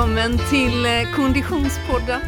Välkommen till eh, Konditionspodden.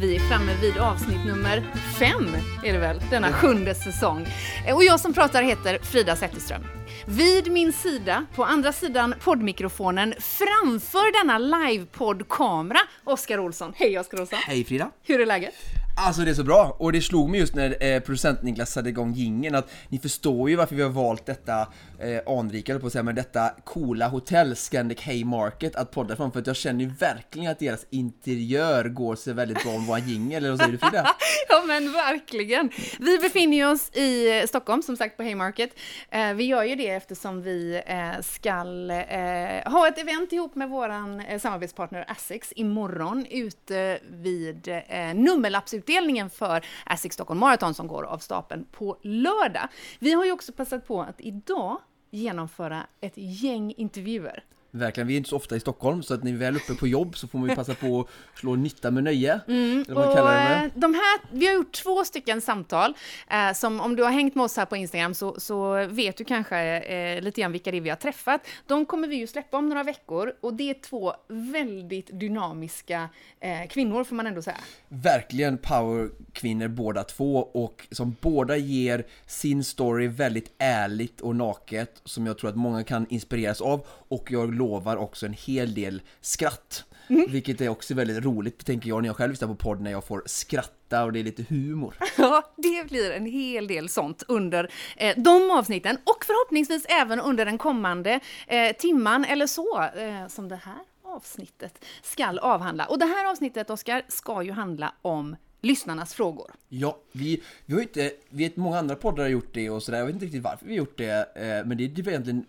Vi är framme vid avsnitt nummer fem, är det väl, denna sjunde säsong. Eh, Och jag som pratar heter Frida Zetterström. Vid min sida, på andra sidan poddmikrofonen, framför denna livepoddkamera, Oskar Olsson. Hej Oskar Olsson! Hej Frida! Hur är läget? Alltså det är så bra, och det slog mig just när eh, producent Niklas satte igång jingeln att ni förstår ju varför vi har valt detta eh, anrika, på att säga, men detta coola hotell, Scandic Haymarket, att podda från, för att jag känner ju verkligen att deras interiör går sig väldigt bra med vår jingel, eller vad säger du Frida? Ja men verkligen. Vi befinner oss i eh, Stockholm, som sagt på Haymarket. Eh, vi gör ju det eftersom vi eh, ska eh, ha ett event ihop med våran eh, samarbetspartner Asics imorgon ute vid eh, nummerlappsutdelningen för ASIC Stockholm Marathon som går av stapeln på lördag. Vi har ju också passat på att idag genomföra ett gäng intervjuer. Verkligen, vi är inte så ofta i Stockholm, så att vi är väl uppe på jobb så får man ju passa på att slå nytta med nöje. eller vad man Och, kallar det eh, med. de här, vi har gjort två stycken samtal, eh, som om du har hängt med oss här på Instagram så, så vet du kanske eh, lite grann vilka det är vi har träffat. De kommer vi ju släppa om några veckor och det är två väldigt dynamiska eh, kvinnor får man ändå säga. verkligen powerkvinnor båda två och som båda ger sin story väldigt ärligt och naket som jag tror att många kan inspireras av och jag lovar också en hel del skratt. Vilket är också väldigt roligt tänker jag när jag själv lyssnar på podd när jag får skratta och det är lite humor. Ja, det blir en hel del sånt under eh, de avsnitten och förhoppningsvis även under den kommande eh, timman eller så eh, som det här avsnittet skall avhandla. Och det här avsnittet, Oskar, ska ju handla om lyssnarnas frågor. Ja, vi, vi har inte, vi vet många andra poddar har gjort det och sådär, jag vet inte riktigt varför vi har gjort det, eh, men det är typ egentligen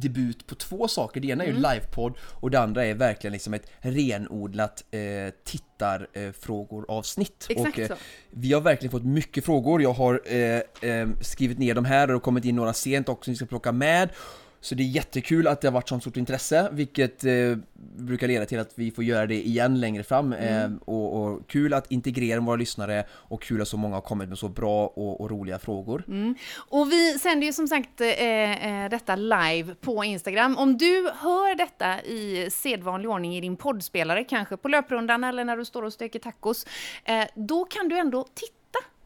debut på två saker. Det ena är ju livepodd och det andra är verkligen liksom ett renodlat eh, tittarfrågor avsnitt. Exakt och, eh. Vi har verkligen fått mycket frågor, jag har eh, eh, skrivit ner dem här och kommit in några sent också som vi ska plocka med. Så det är jättekul att det har varit sånt stort intresse, vilket eh, brukar leda till att vi får göra det igen längre fram. Eh, och, och kul att integrera våra lyssnare och kul att så många har kommit med så bra och, och roliga frågor. Och vi sänder ju som sagt eh, eh, detta live på Instagram. Om du hör detta i sedvanlig ordning i din poddspelare, kanske på löprundan eller när du står och steker tacos, eh, då kan du ändå titta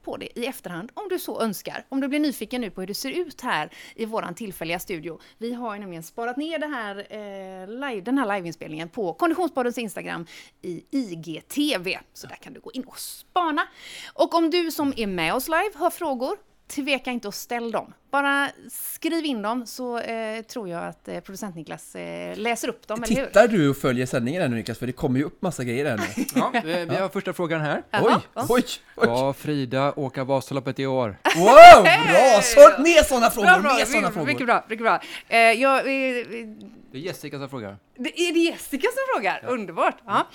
på det i efterhand om du så önskar. Om du blir nyfiken nu på hur det ser ut här i våran tillfälliga studio. Vi har ju nämligen sparat ner det här, eh, live, den här liveinspelningen på Konditionspoddens Instagram i IGTV. Så där kan du gå in och spana. Och om du som är med oss live har frågor, tveka inte att ställa dem. Bara skriv in dem så eh, tror jag att eh, producent Niklas eh, läser upp dem, eller hur? Tittar du och följer sändningen här nu Niklas? För det kommer ju upp massa grejer här nu. Ja, vi, vi har första frågan här. Oj, ja. oj, oj! Ska Frida åka Vasaloppet i år? Wow, bra! Så, mer sådana frågor, Bra, bra, mer sådana mycket, frågor! mycket bra, mycket bra. Eh, jag, eh, Det är Jessica som frågar. det är det Jessica som frågar, underbart. Ja.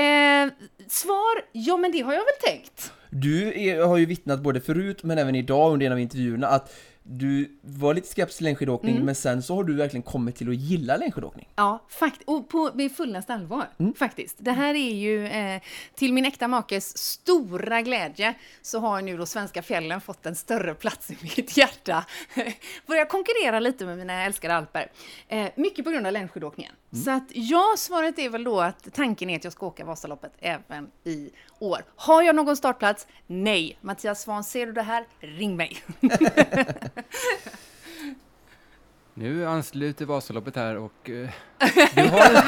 Eh, svar, ja men det har jag väl tänkt. Du är, har ju vittnat både förut men även idag under en av intervjuerna att du var lite skeptisk till längdskidåkning Mm. men sen så har du verkligen kommit till att gilla längdskidåkning. Ja, fakt och på, med fullaste allvar, faktiskt. Det här är ju, eh, till min äkta makes stora glädje, så har nu då svenska fjällen fått en större plats i mitt hjärta. Börjar konkurrera lite med mina älskade alper. Eh, mycket på grund av längdskidåkningen. Så att ja, svaret är väl då att tanken är att jag ska åka Vasaloppet även i år. Har jag någon startplats? Nej. Mattias Svahn, ser du det här? Ring mig. Nu ansluter Vasaloppet här och eh, du har en!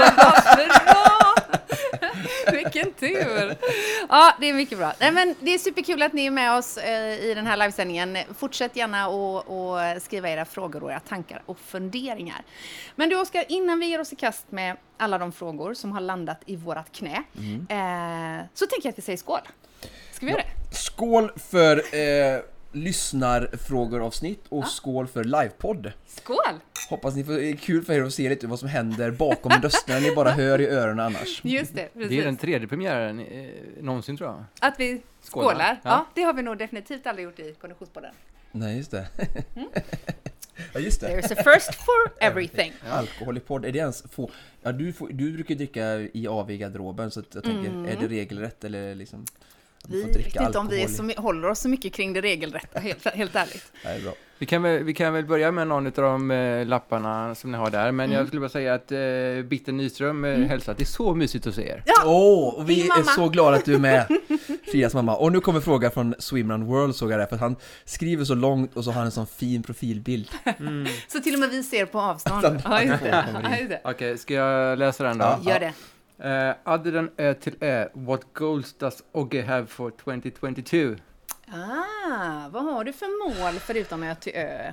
Vilken tur! Ja, det är mycket bra. Nej, men det är superkul att ni är med oss eh, i den här livesändningen. Fortsätt gärna att skriva era frågor och era tankar och funderingar. Men du Oskar, innan vi ger oss i kast med alla de frågor som har landat i vårat knä, eh, så tänker jag att vi säger skål. Ska vi göra det? Skål för eh, lyssnarfrågor-avsnitt och skål för livepodd! Skål! Hoppas ni får, det är kul för er att se lite vad som händer bakom rösterna ni bara hör i öronen annars. Just det, precis. Det är den tredje premiären eh, någonsin tror jag. Att vi Skålar. skålar. Ja. Ja. det har vi nog definitivt aldrig gjort i Konditionspodden. Nej, just det. ja, just det. There's a first for everything. Alkohol i podd, är det ens få... Ja, du, får, du brukar dricka i AV i garderoben så att jag tänker, är det regelrätt eller liksom... Vi vet inte om vi så, håller oss så mycket kring det regelrätta, helt, helt ärligt. Nej, bra. Vi kan, väl, vi kan väl börja med någon av de eh, lapparna som ni har där, men Mm. jag skulle bara säga att eh, Bitte Nyström eh, hälsar att det är så mysigt att se er. Ja, Åh, och vi är så glada att du är med Fridas mamma. Och nu kommer fråga från Swimrun World såg jag där, för att han skriver så långt och så har han en sån fin profilbild. så till och med vi ser på avstånd. Ja, just det. Ja. Okej, ska jag läsa den då? Ja. Gör det. Eh, other than Ö till Ö, what goals does Ogge have for 2022? Ah, vad har du för mål förutom Ö till Ö?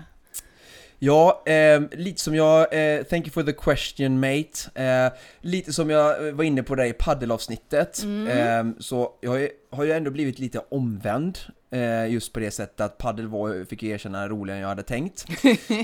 Ja, eh, lite som jag, eh, thank you for the question mate. Eh, lite som jag eh, var inne på där i paddelavsnittet. Eh, så jag har ju, har ju ändå blivit lite omvänd. Eh, just på det sättet att paddel var, fick jag erkänna, roligare än jag hade tänkt.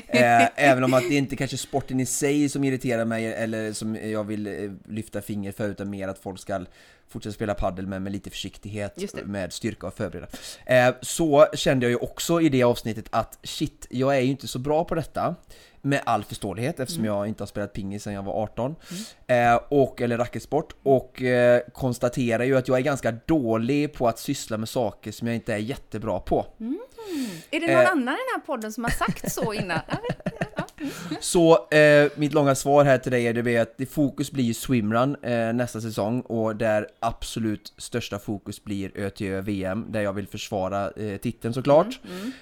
Eh, även om att det inte kanske är sporten i sig som irriterar mig eller som jag vill eh, lyfta finger för utan mer att folk ska fortsätta spela paddel men med lite försiktighet, med styrka och förbereda. Eh, så kände jag ju också i det avsnittet att shit, jag är ju inte så bra på detta. Med all förståelighet eftersom jag inte har spelat pingis sedan jag var 18. Eh, och, eller racketsport. Och eh, konstaterar ju att jag är ganska dålig på att syssla med saker som jag inte är jättebra på. Är det någon annan i den här podden som har sagt så innan? Ja. Så eh, mitt långa svar här till dig är det att fokus blir ju swimrun eh, nästa säsong och där absolut största fokus blir ÖTÖ VM där jag vill försvara eh, titeln såklart.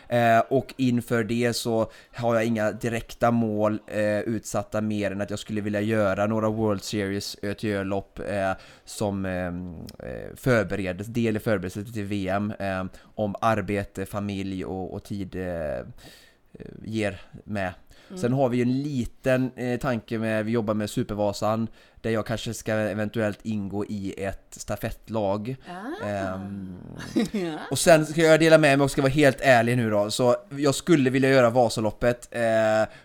Eh, och inför det så har jag inga direkta mål eh, utsatta mer än att jag skulle vilja göra några World Series ÖTÖ-lopp eh, som eh, eh, förberedelse, del i förberedelse till VM eh, om arbete, familj och, och tid ger med. Sen har vi ju en liten eh, tanke med, vi jobbar med Supervasan där jag kanske ska eventuellt ingå i ett stafettlag. Ah. Ehm, och sen ska jag dela med mig och ska vara helt ärlig nu då, så jag skulle vilja göra Vasaloppet eh,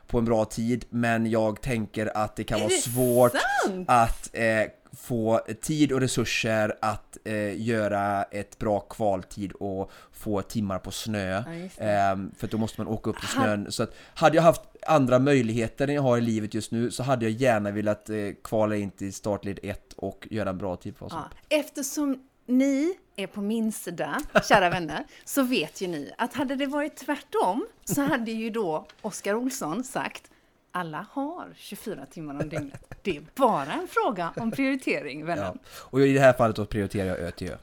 på en bra tid men jag tänker att det kan Är vara det svårt sant? att eh, få tid och resurser att eh, göra ett bra kvaltid och få timmar på snö. Ja. Ehm, för då måste man åka upp till snön. Så att hade jag haft andra möjligheter jag har i livet just nu så hade jag gärna velat eh, kvala in till startled 1 och göra en bra tid på oss. Ja, eftersom ni är på min sida, kära vänner, så vet ju ni att hade det varit tvärtom så hade ju då Oskar Olsson sagt alla har 24 timmar om dygnet. Det är bara en fråga om prioritering, vänner. Ja. Och i det här fallet då prioriterar jag Ö till Ö.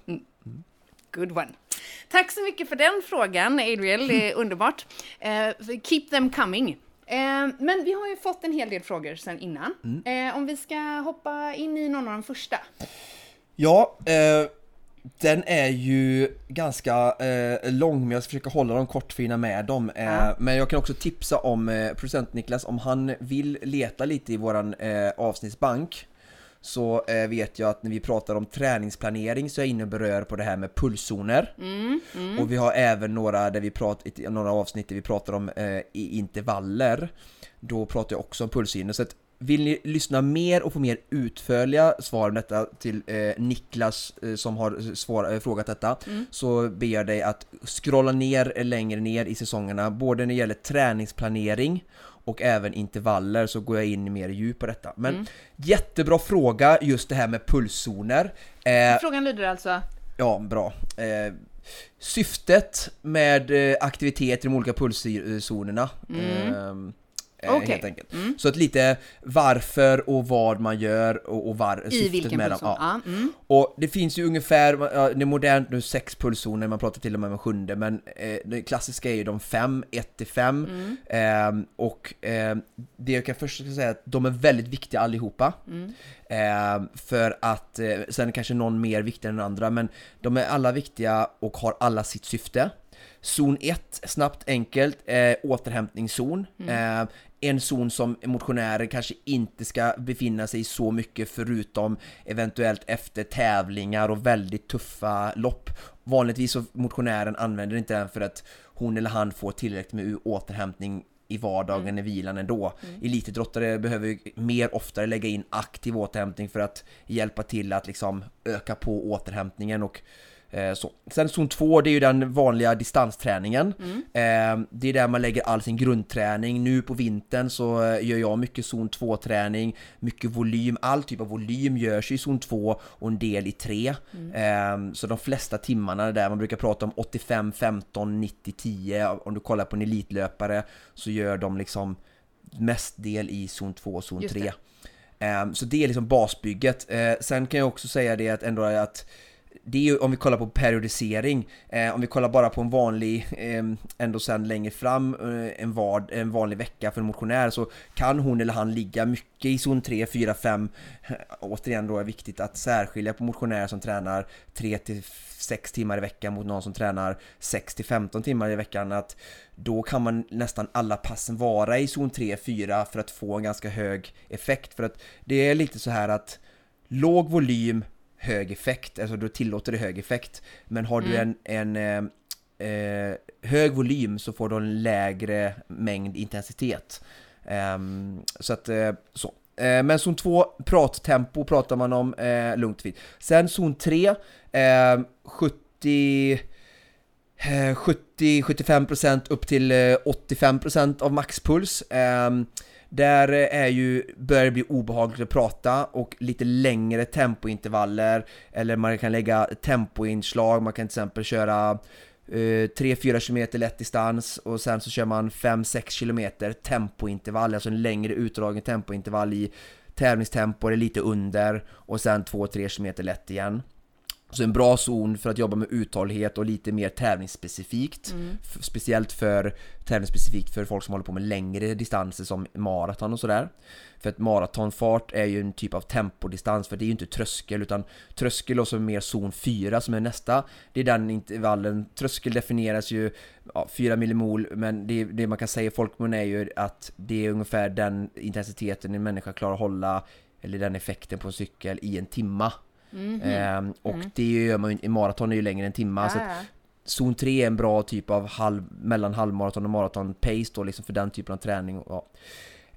Good one. Tack så mycket för den frågan, Adriel. Det är underbart. Eh, keep them coming. Eh, men vi har ju fått en hel del frågor sedan innan. Eh, om vi ska hoppa in i någon av de första. Ja, eh, den är ju ganska eh, lång men jag ska försöka hålla dem kortfina med dem. Eh, Ja. Men jag kan också tipsa om eh, producent Niklas om han vill leta lite i våran eh, avsnittsbank så eh, vet jag att när vi pratar om träningsplanering så är jag inne och berör på det här med pulszoner. Och vi har även några, där vi pratar, några avsnitt där vi pratar om eh, i intervaller. Då pratar jag också om pulszoner. Så att vill ni lyssna mer och få mer utförliga svar om detta till eh, Niklas eh, som har svar, eh, frågat detta så ber jag dig att scrolla ner eh, längre ner i säsongerna både när det gäller träningsplanering och även intervaller så går jag in mer i djup på detta. Men jättebra fråga just det här med pulszoner. Eh, Frågan lyder alltså, Ja, bra. Eh, syftet med eh, aktivitet i de olika pulszonerna. Eh, eh, Okej. Helt enkelt. Så att lite varför och vad man gör och, och var, i syftet vilken med dem. Ja. Ja. Mm. Och det finns ju ungefär, ja, det är modernt nu sex pulszoner, man pratar till och med om en sjunde, men eh, det klassiska är ju de fem, 1 till 5. Mm. Ehm, och ehm, det jag kan först säga är att de är väldigt viktiga allihopa. Mm. Ehm, för att, eh, sen kanske någon mer viktig än den andra, men de är alla viktiga och har alla sitt syfte. Zon 1, snabbt, enkelt, eh, återhämtningszon. Eh, en zon som motionärer kanske inte ska befinna sig i så mycket förutom eventuellt efter tävlingar och väldigt tuffa lopp. Vanligtvis så motionären använder inte den för att hon eller han får tillräckligt med återhämtning i vardagen i vilan ändå. Elitidrottare behöver mer oftare lägga in aktiv återhämtning för att hjälpa till att liksom öka på återhämtningen och så. Sen zon 2, det är ju den vanliga distansträningen. Mm. Eh, det är där man lägger all sin grundträning. Nu på vintern så eh, gör jag mycket zon 2-träning, mycket volym. All typ av volym görs i zon 2 och en del i 3. Eh, så de flesta timmarna är där, man brukar prata om 85, 15, 90, 10. Om du kollar på en elitlöpare så gör de liksom mest del i zon 2 och zon Just 3. det. Ehm, så det är liksom basbygget. Eh, sen kan jag också säga det att ändå att det är ju om vi kollar på periodisering, eh, om vi kollar bara på en vanlig, eh, ändå sen längre fram, eh, en, vad, en vanlig vecka för en motionär så kan hon eller han ligga mycket i zon 3, 4, 5. Återigen då är det viktigt att särskilja på motionärer som tränar 3 till 6 timmar i veckan mot någon som tränar 6 till 15 timmar i veckan. Att då kan man nästan alla passen vara i zon 3, 4 för att få en ganska hög effekt. För att det är lite så här att låg volym, hög effekt, alltså då tillåter det hög effekt. Men har du en, en eh, eh, hög volym så får du en lägre mängd intensitet. Ehm, så att, eh, så. Eh, men zon 2, prattempo pratar man om eh, lugnt vid. Sen zon 3, eh, 70 eh, 70-75% upp till eh, 85% av maxpuls. Där eh, är ju, börjar det bli obehagligt att prata och lite längre tempointervaller. Eller man kan lägga tempoinslag, man kan till exempel köra eh, 3-4 km lätt distans och sen så kör man 5-6 km tempointervall, alltså en längre utdragen tempointervall i tävlingstempo eller lite under och sen 2-3 km lätt igen. Så en bra zon för att jobba med uthållighet och lite mer tävlingsspecifikt. F- Speciellt för tävlingsspecifikt för folk som håller på med längre distanser som maraton och sådär. För att maratonfart är ju en typ av tempodistans för det är ju inte tröskel utan tröskel och så mer zon 4 som är nästa. Det är den intervallen. Tröskel definieras ju ja, 4 millimol men det, det man kan säga i folkmun är ju att det är ungefär den intensiteten en människa klarar att hålla eller den effekten på en cykel i en timma. Ehm, och det gör man ju, i maraton är ju längre än en timma. så att zon 3 är en bra typ av halv, mellan halvmaraton och maraton pace då liksom för den typen av träning. och Ja.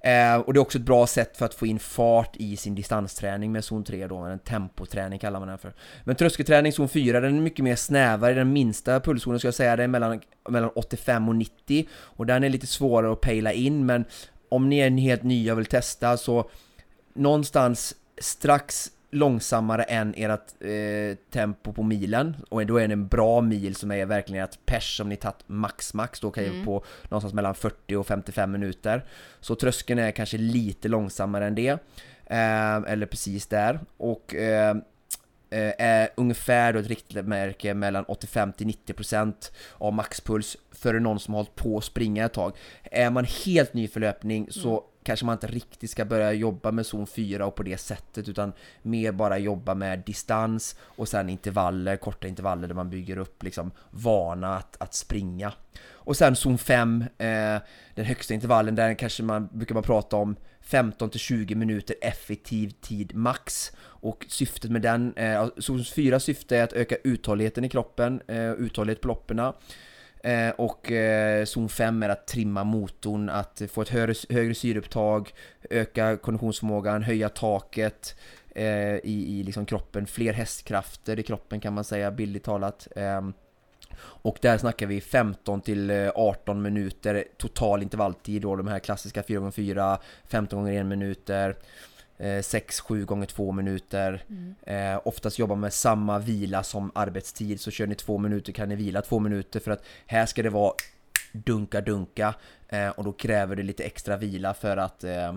Eh, och det är också ett bra sätt för att få in fart i sin distansträning med zon 3 då, en tempoträning kallar man den för. Men tröskelträning zon 4, den är mycket mer snävare, den minsta pulszonen ska jag säga, det är mellan, mellan 85 och 90 och den är lite svårare att pejla in men om ni är helt nya och vill testa så någonstans strax långsammare än ert eh, tempo på milen. Och då är det en bra mil som är verkligen ett pers som ni tagit max max. Då kan ju på någonstans mellan 40 och 55 minuter. Så tröskeln är kanske lite långsammare än det eh, eller precis där. Och eh, eh, är ungefär då ett riktmärke mellan 85 till 90% av maxpuls för någon som har hållit på att springa ett tag. Är man helt ny för löpning så kanske man inte riktigt ska börja jobba med zon 4 och på det sättet utan mer bara jobba med distans och sen intervaller, korta intervaller där man bygger upp liksom vana att, att springa. Och sen zon 5, eh, den högsta intervallen, där kanske man brukar man prata om 15 till 20 minuter effektiv tid max. Och syftet med den, eh, zon 4 syfte är att öka uthålligheten i kroppen, eh, uthållighet på lopperna. Eh, och eh, zon 5 är att trimma motorn, att få ett högre, högre syreupptag, öka konditionsförmågan, höja taket eh, i, i liksom kroppen, fler hästkrafter i kroppen kan man säga, billigt talat. Ehm, och där snackar vi 15 till eh, 18 minuter total intervalltid då, de här klassiska 4x4, 15 gånger 1 minuter, 6-7 gånger 2 minuter. Eh, oftast jobbar med samma vila som arbetstid, så kör ni 2 minuter kan ni vila 2 minuter för att här ska det vara dunka dunka. Eh, och då kräver det lite extra vila för att eh,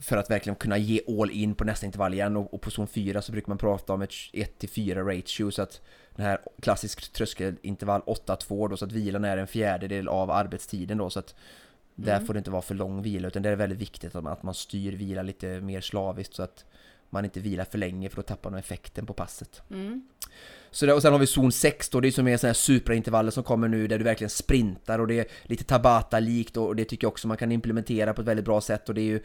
för att verkligen kunna ge all in på nästa intervall igen. Och, och på zon 4 så brukar man prata om ett 1-4 ratio. Så att den här klassisk tröskelintervall 8-2 då. Så att vilan är en fjärdedel av arbetstiden då. Så att där får det inte vara för lång vila utan det är väldigt viktigt att man, att man styr vila lite mer slaviskt så att man inte vilar för länge för då tappar man effekten på passet. Så det, och sen har vi zon 6 då, det är som är sådana här superintervaller som kommer nu där du verkligen sprintar och det är lite Tabata-likt och det tycker jag också man kan implementera på ett väldigt bra sätt och det är ju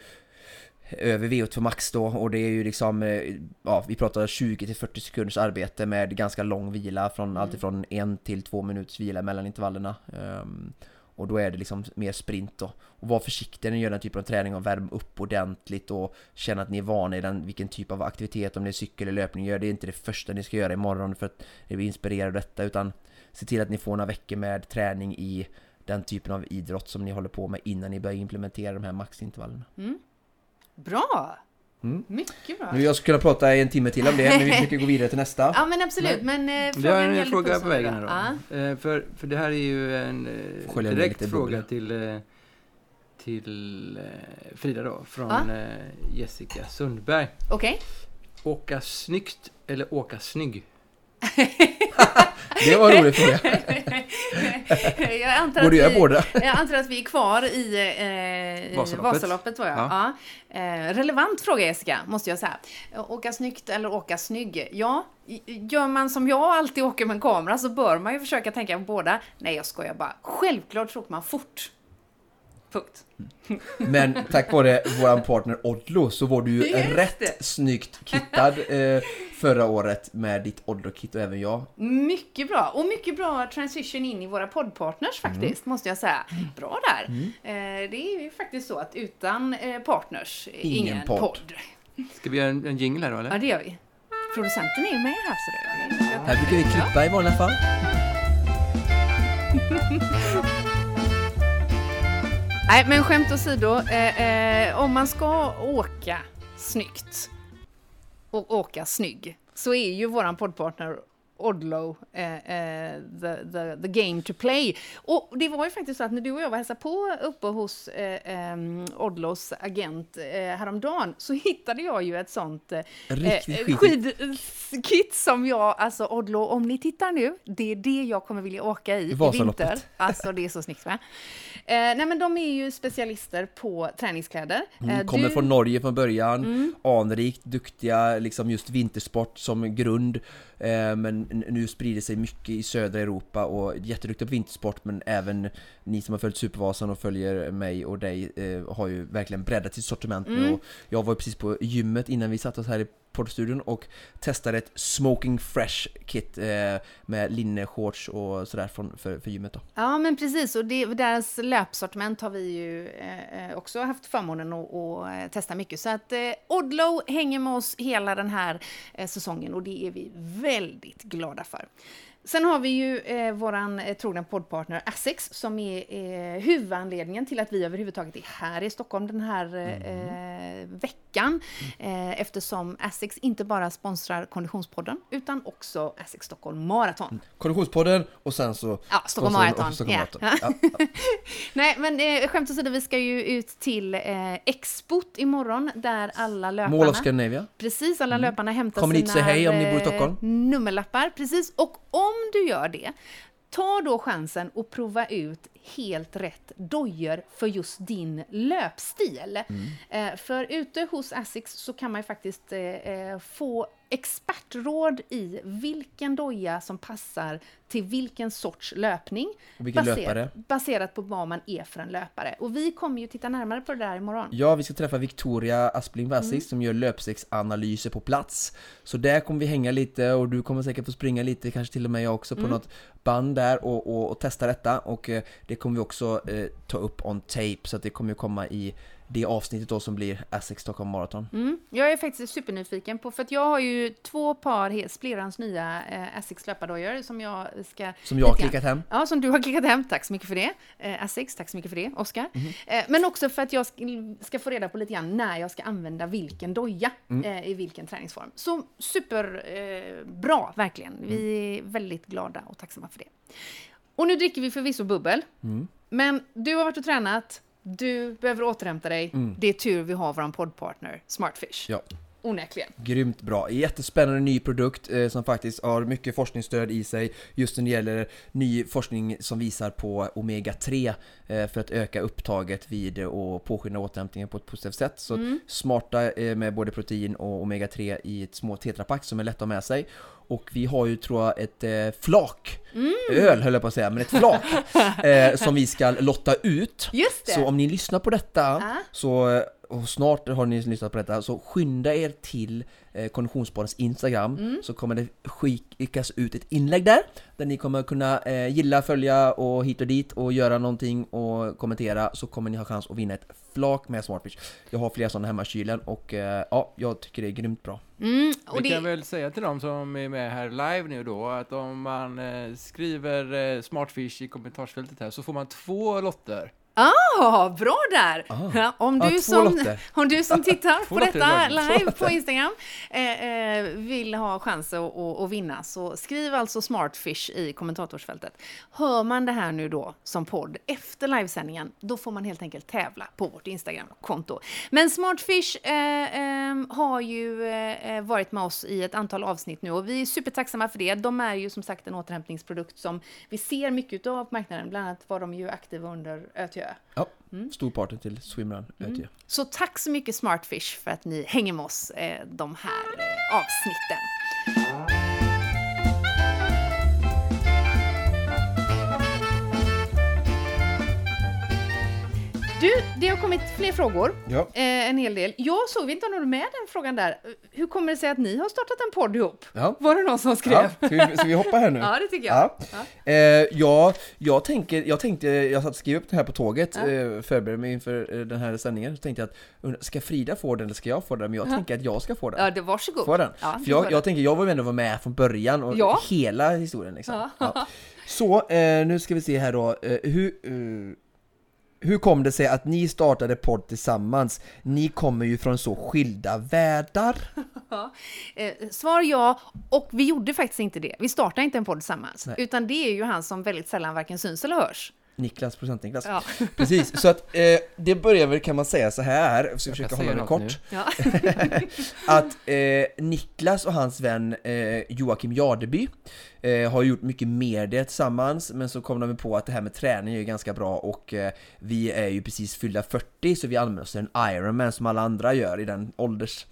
över VO2 max då och det är ju liksom, eh, ja vi pratar 20-40 sekunders arbete med ganska lång vila från allt ifrån en till två minuters vila mellan intervallerna. Ehm, och då är det liksom mer sprint då. Och var försiktiga när ni gör den typen av träning och värm upp ordentligt och känna att ni är vana i den, vilken typ av aktivitet, om det är cykel eller löpning, gör det är inte det första ni ska göra imorgon för att ni blir inspirerade av detta utan se till att ni får några veckor med träning i den typen av idrott som ni håller på med innan ni börjar implementera de här maxintervallerna. Mm. Bra! Mm. Mycket bra. Nu jag skulle kunna prata en timme till om det, men vi försöker gå vidare till nästa. Ja men absolut, men, eh, Vi har frågan en fråga på vägen då. här då. Ja. Eh, för, för det här är ju en eh, direkt fråga till, eh, till eh, Frida då, från Ja. eh, Jessica Sundberg. Okej. Åka snyggt eller åka snygg? Det var en rolig fråga. jag, antar Borde att göra vi, båda. jag antar att vi är kvar i, eh, Vasaloppet. Vasaloppet. var jag. Ja. Eh, relevant fråga Jessica, måste jag säga. Åka snyggt eller åka snygg? Ja, gör man som jag alltid åker med en kamera så bör man ju försöka tänka på båda. Nej, jag skojar bara. Självklart så åker man fort. Punkt. Men tack vare våran partner Odlo så var du ju rätt snyggt kittad eh, förra året med ditt Odlo-kit och även jag. Mycket bra. Och mycket bra transition in i våra poddpartners Mm. faktiskt, måste jag säga. Bra där. Eh, det är ju faktiskt så att utan eh, partners, Ingen ingen, podd. podd. Ska vi göra en, en jingle här då eller? Ja, det gör vi. Producenten är ju med här så det Här brukar vi klippa i vanliga fall. Nej, men skämt åsido. Eh, eh, om man ska åka snyggt och åka snygg så är ju våran poddpartner Odlo, eh, eh, the, the, the game to play. Och det var ju faktiskt så att när du och jag var hälsade på uppe hos eh, eh, Odlos agent eh, häromdagen så hittade jag ju ett sånt eh, eh, skidkit som jag, alltså Odlo, om ni tittar nu, det är det jag kommer vilja åka i i vinter. Alltså det är så snyggt va? Eh, nej men de är ju specialister på träningskläder. Eh, Mm, kommer du- från Norge från början, anrikt, duktiga, liksom just vintersport som grund. Eh, men nu sprider sig mycket i södra Europa och jätteduktiga på vintersport men även ni som har följt Supervasan och följer mig och dig eh, har ju verkligen breddat sitt sortiment nu. Och jag var ju precis på gymmet innan vi satt oss här i poddstudion och testade ett Smoking Fresh kit eh, med linneshorts och sådär från, för, för gymmet då. Ja, men precis. Och det, deras löpsortiment har vi ju eh, eh, också haft förmånen att, att eh, testa mycket. Så att eh, Odlo hänger med oss hela den här eh, säsongen och det är vi väldigt glada för. Sen har vi ju eh, våran eh, trogna poddpartner Essex som är eh, huvudanledningen till att vi överhuvudtaget är här i Stockholm den här eh, eh, veckan. Eh, eftersom Essex inte bara sponsrar Konditionspodden utan också Essex Stockholm Marathon. Konditionspodden och sen så Ja, Stockholm Marathon, Stockholm ja. Marathon. Ja, ja. Nej, men eh, skämt åsido, vi ska ju ut till eh, Expot imorgon där alla löparna... Mall of Scandinavia. Precis, alla löparna hämtar Kommer sina hej om ni bor i eh, Stockholm? nummerlappar. Precis, och om du gör det, ta då chansen att prova ut helt rätt dojor för just din löpstil. Mm. Eh, för ute hos Asics så kan man ju faktiskt eh, eh, få expertråd i vilken doja som passar till vilken sorts löpning. Och vilken löpare. Baserat på vad man är för en löpare. Och vi kommer ju titta närmare på det där imorgon. Ja, vi ska träffa Victoria Aspling Vassix Mm. som gör löpstegsanalyser på plats. Så där kommer vi hänga lite och du kommer säkert få springa lite, kanske till och med jag också, på Mm. något band där och, och, och testa detta. Och eh, det kommer vi också eh, ta upp on tape, så att det kommer ju komma i det avsnittet då som blir Essex Stockholm Marathon. Mm. Jag är faktiskt supernyfiken på, för att jag har ju två par helt splirrans nya eh, Asics löpardojor som jag ska... Som jag har klickat hem. Ja, som du har klickat hem. Tack så mycket för det. Eh, Asics, tack så mycket för det, Oskar. Mhm. Eh, men också för att jag ska, ska få reda på lite grann när jag ska använda vilken doja Mm. eh, i vilken träningsform. Så superbra, eh, verkligen. Vi Mm. är väldigt glada och tacksamma för det. Och nu dricker vi förvisso bubbel. Mm. Men du har varit och tränat, du behöver återhämta dig. Det är tur vi har vår poddpartner Smartfish. Mm. Ja. Onekligen. Grymt bra. Jättespännande ny produkt eh, som faktiskt har mycket forskningsstöd i sig just när det gäller ny forskning som visar på Omega-3 eh, för att öka upptaget vid och påskynda återhämtningen på ett positivt sätt. Så smarta eh, med både protein och Omega-3 i ett små tetrapack som är lätt att ha med sig. Och vi har ju tror jag ett eh, flak, öl höll jag på att säga, men ett flak eh, som vi ska lotta ut. Just det! Så om ni lyssnar på detta Ja. så och snart har ni lyssnat på detta, så skynda er till eh, Konditionspoddens Instagram Mm. så kommer det skickas ut ett inlägg där där ni kommer kunna eh, gilla, följa och hit och dit och göra någonting och kommentera så kommer ni ha chans att vinna ett flak med Smartfish. Jag har flera sådana hemma i kylen och eh, ja, jag tycker det är grymt bra. Mm, och Vi kan det, väl säga till dem som är med här live nu då att om man eh, skriver eh, Smartfish i kommentarsfältet här så får man två lotter. Ah, bra där! Ah. Om, du två som, om du som tittar på detta live på Instagram eh, eh, vill ha chans att, att, att vinna så skriv alltså Smartfish i kommentatorsfältet. Hör man det här nu då som podd efter livesändningen, då får man helt enkelt tävla på vårt Instagram-konto. Men Smartfish eh, eh, har ju eh, varit med oss i ett antal avsnitt nu och vi är supertacksamma för det. De är ju som sagt en återhämtningsprodukt som vi ser mycket av på marknaden. Bland annat var de ju aktiva under ÖTÖ. Ja, stor party till Swimrun Mm. Så tack så mycket Smartfish för att ni hänger med oss eh, de här eh, avsnitten. Du, det har kommit fler frågor. Ja. Eh, en hel del. Jag såg, vi inte har du med den frågan där. Hur kommer det sig att ni har startat en podd ihop? Ja. Var det någon som skrev? Ja, ska, vi, ska vi hoppa här nu? Ja, det tycker jag. Ja. Eh, ja, jag, tänker, jag tänkte, jag satt och skrev upp det här på tåget, Ja. eh, förberedde mig inför eh, den här sändningen, så tänkte jag att ska Frida få den eller ska jag få den? Men jag Ja. tänker att jag ska få den. Ja, det, varsågod. Få den. Ja, För jag, jag tänker, jag var ju ändå vara med från början och hela historien liksom. Så, eh, nu ska vi se här då, eh, hur, hur kom det sig att ni startade podd tillsammans? Ni kommer ju från så skilda världar. Eh, svar ja, och vi gjorde faktiskt inte det. Vi startade inte en podd tillsammans, Nej. utan det är ju han som väldigt sällan varken syns eller hörs. Niklas, procent-Niklas. Ja. Precis, så att eh, det börjar väl kan man säga så här, så jag kan försöker hålla det kort. Ja. att eh, Niklas och hans vän eh, Joakim Jardeby eh, har gjort mycket media tillsammans men så kom de på att det här med träning är ju ganska bra och eh, vi är ju precis fyllda 40 så vi använder oss av en Ironman som alla andra gör i den ålders.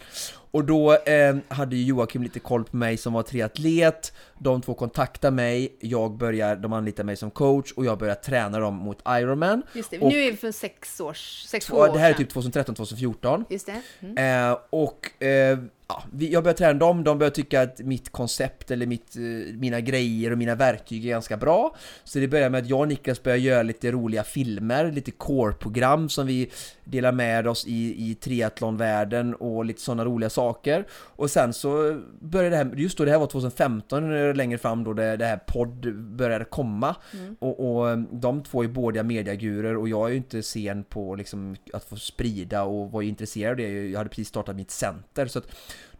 Och då eh, hade ju Joakim lite koll på mig som var triatlet. De två kontaktar mig, jag börjar, de anlitar mig som coach och jag börjar träna dem mot Ironman. Just det, Och- nu är det för sex års, sex, och år Det här är typ 2013-2014 Just det. Mm. Eh, och eh, ja, jag börjar träna dem, de börjar tycka att mitt koncept eller mitt, eh, mina grejer och mina verktyg är ganska bra. Så det börjar med att jag och Niklas börjar göra lite roliga filmer, lite core-program som vi delar med oss i, i triathlonvärlden och lite sådana roliga saker. Och sen så började det här, just då det här var 2015, eh, längre fram då det, det här podd började komma. Och, och de två är båda mediagurer och jag är ju inte sen på liksom att få sprida och var ju intresserad av det. Jag hade precis startat mitt center så att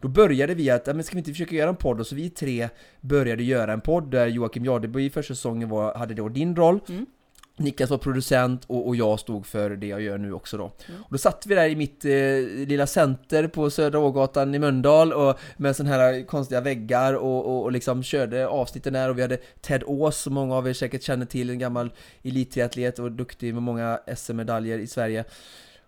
då började vi att, men ska vi inte försöka göra en podd? Och så vi tre började göra en podd där Joakim Jardeby i första säsongen var, hade då din roll. Mm. Niklas var producent och, och jag stod för det jag gör nu också då. Och då satt vi där i mitt eh, lilla center på Södra Ågatan i Mölndal och med sådana här konstiga väggar och, och, och liksom körde avsnitten där och vi hade Ted Ås som många av er säkert känner till, en gammal elittriatlet och duktig med många SM-medaljer i Sverige.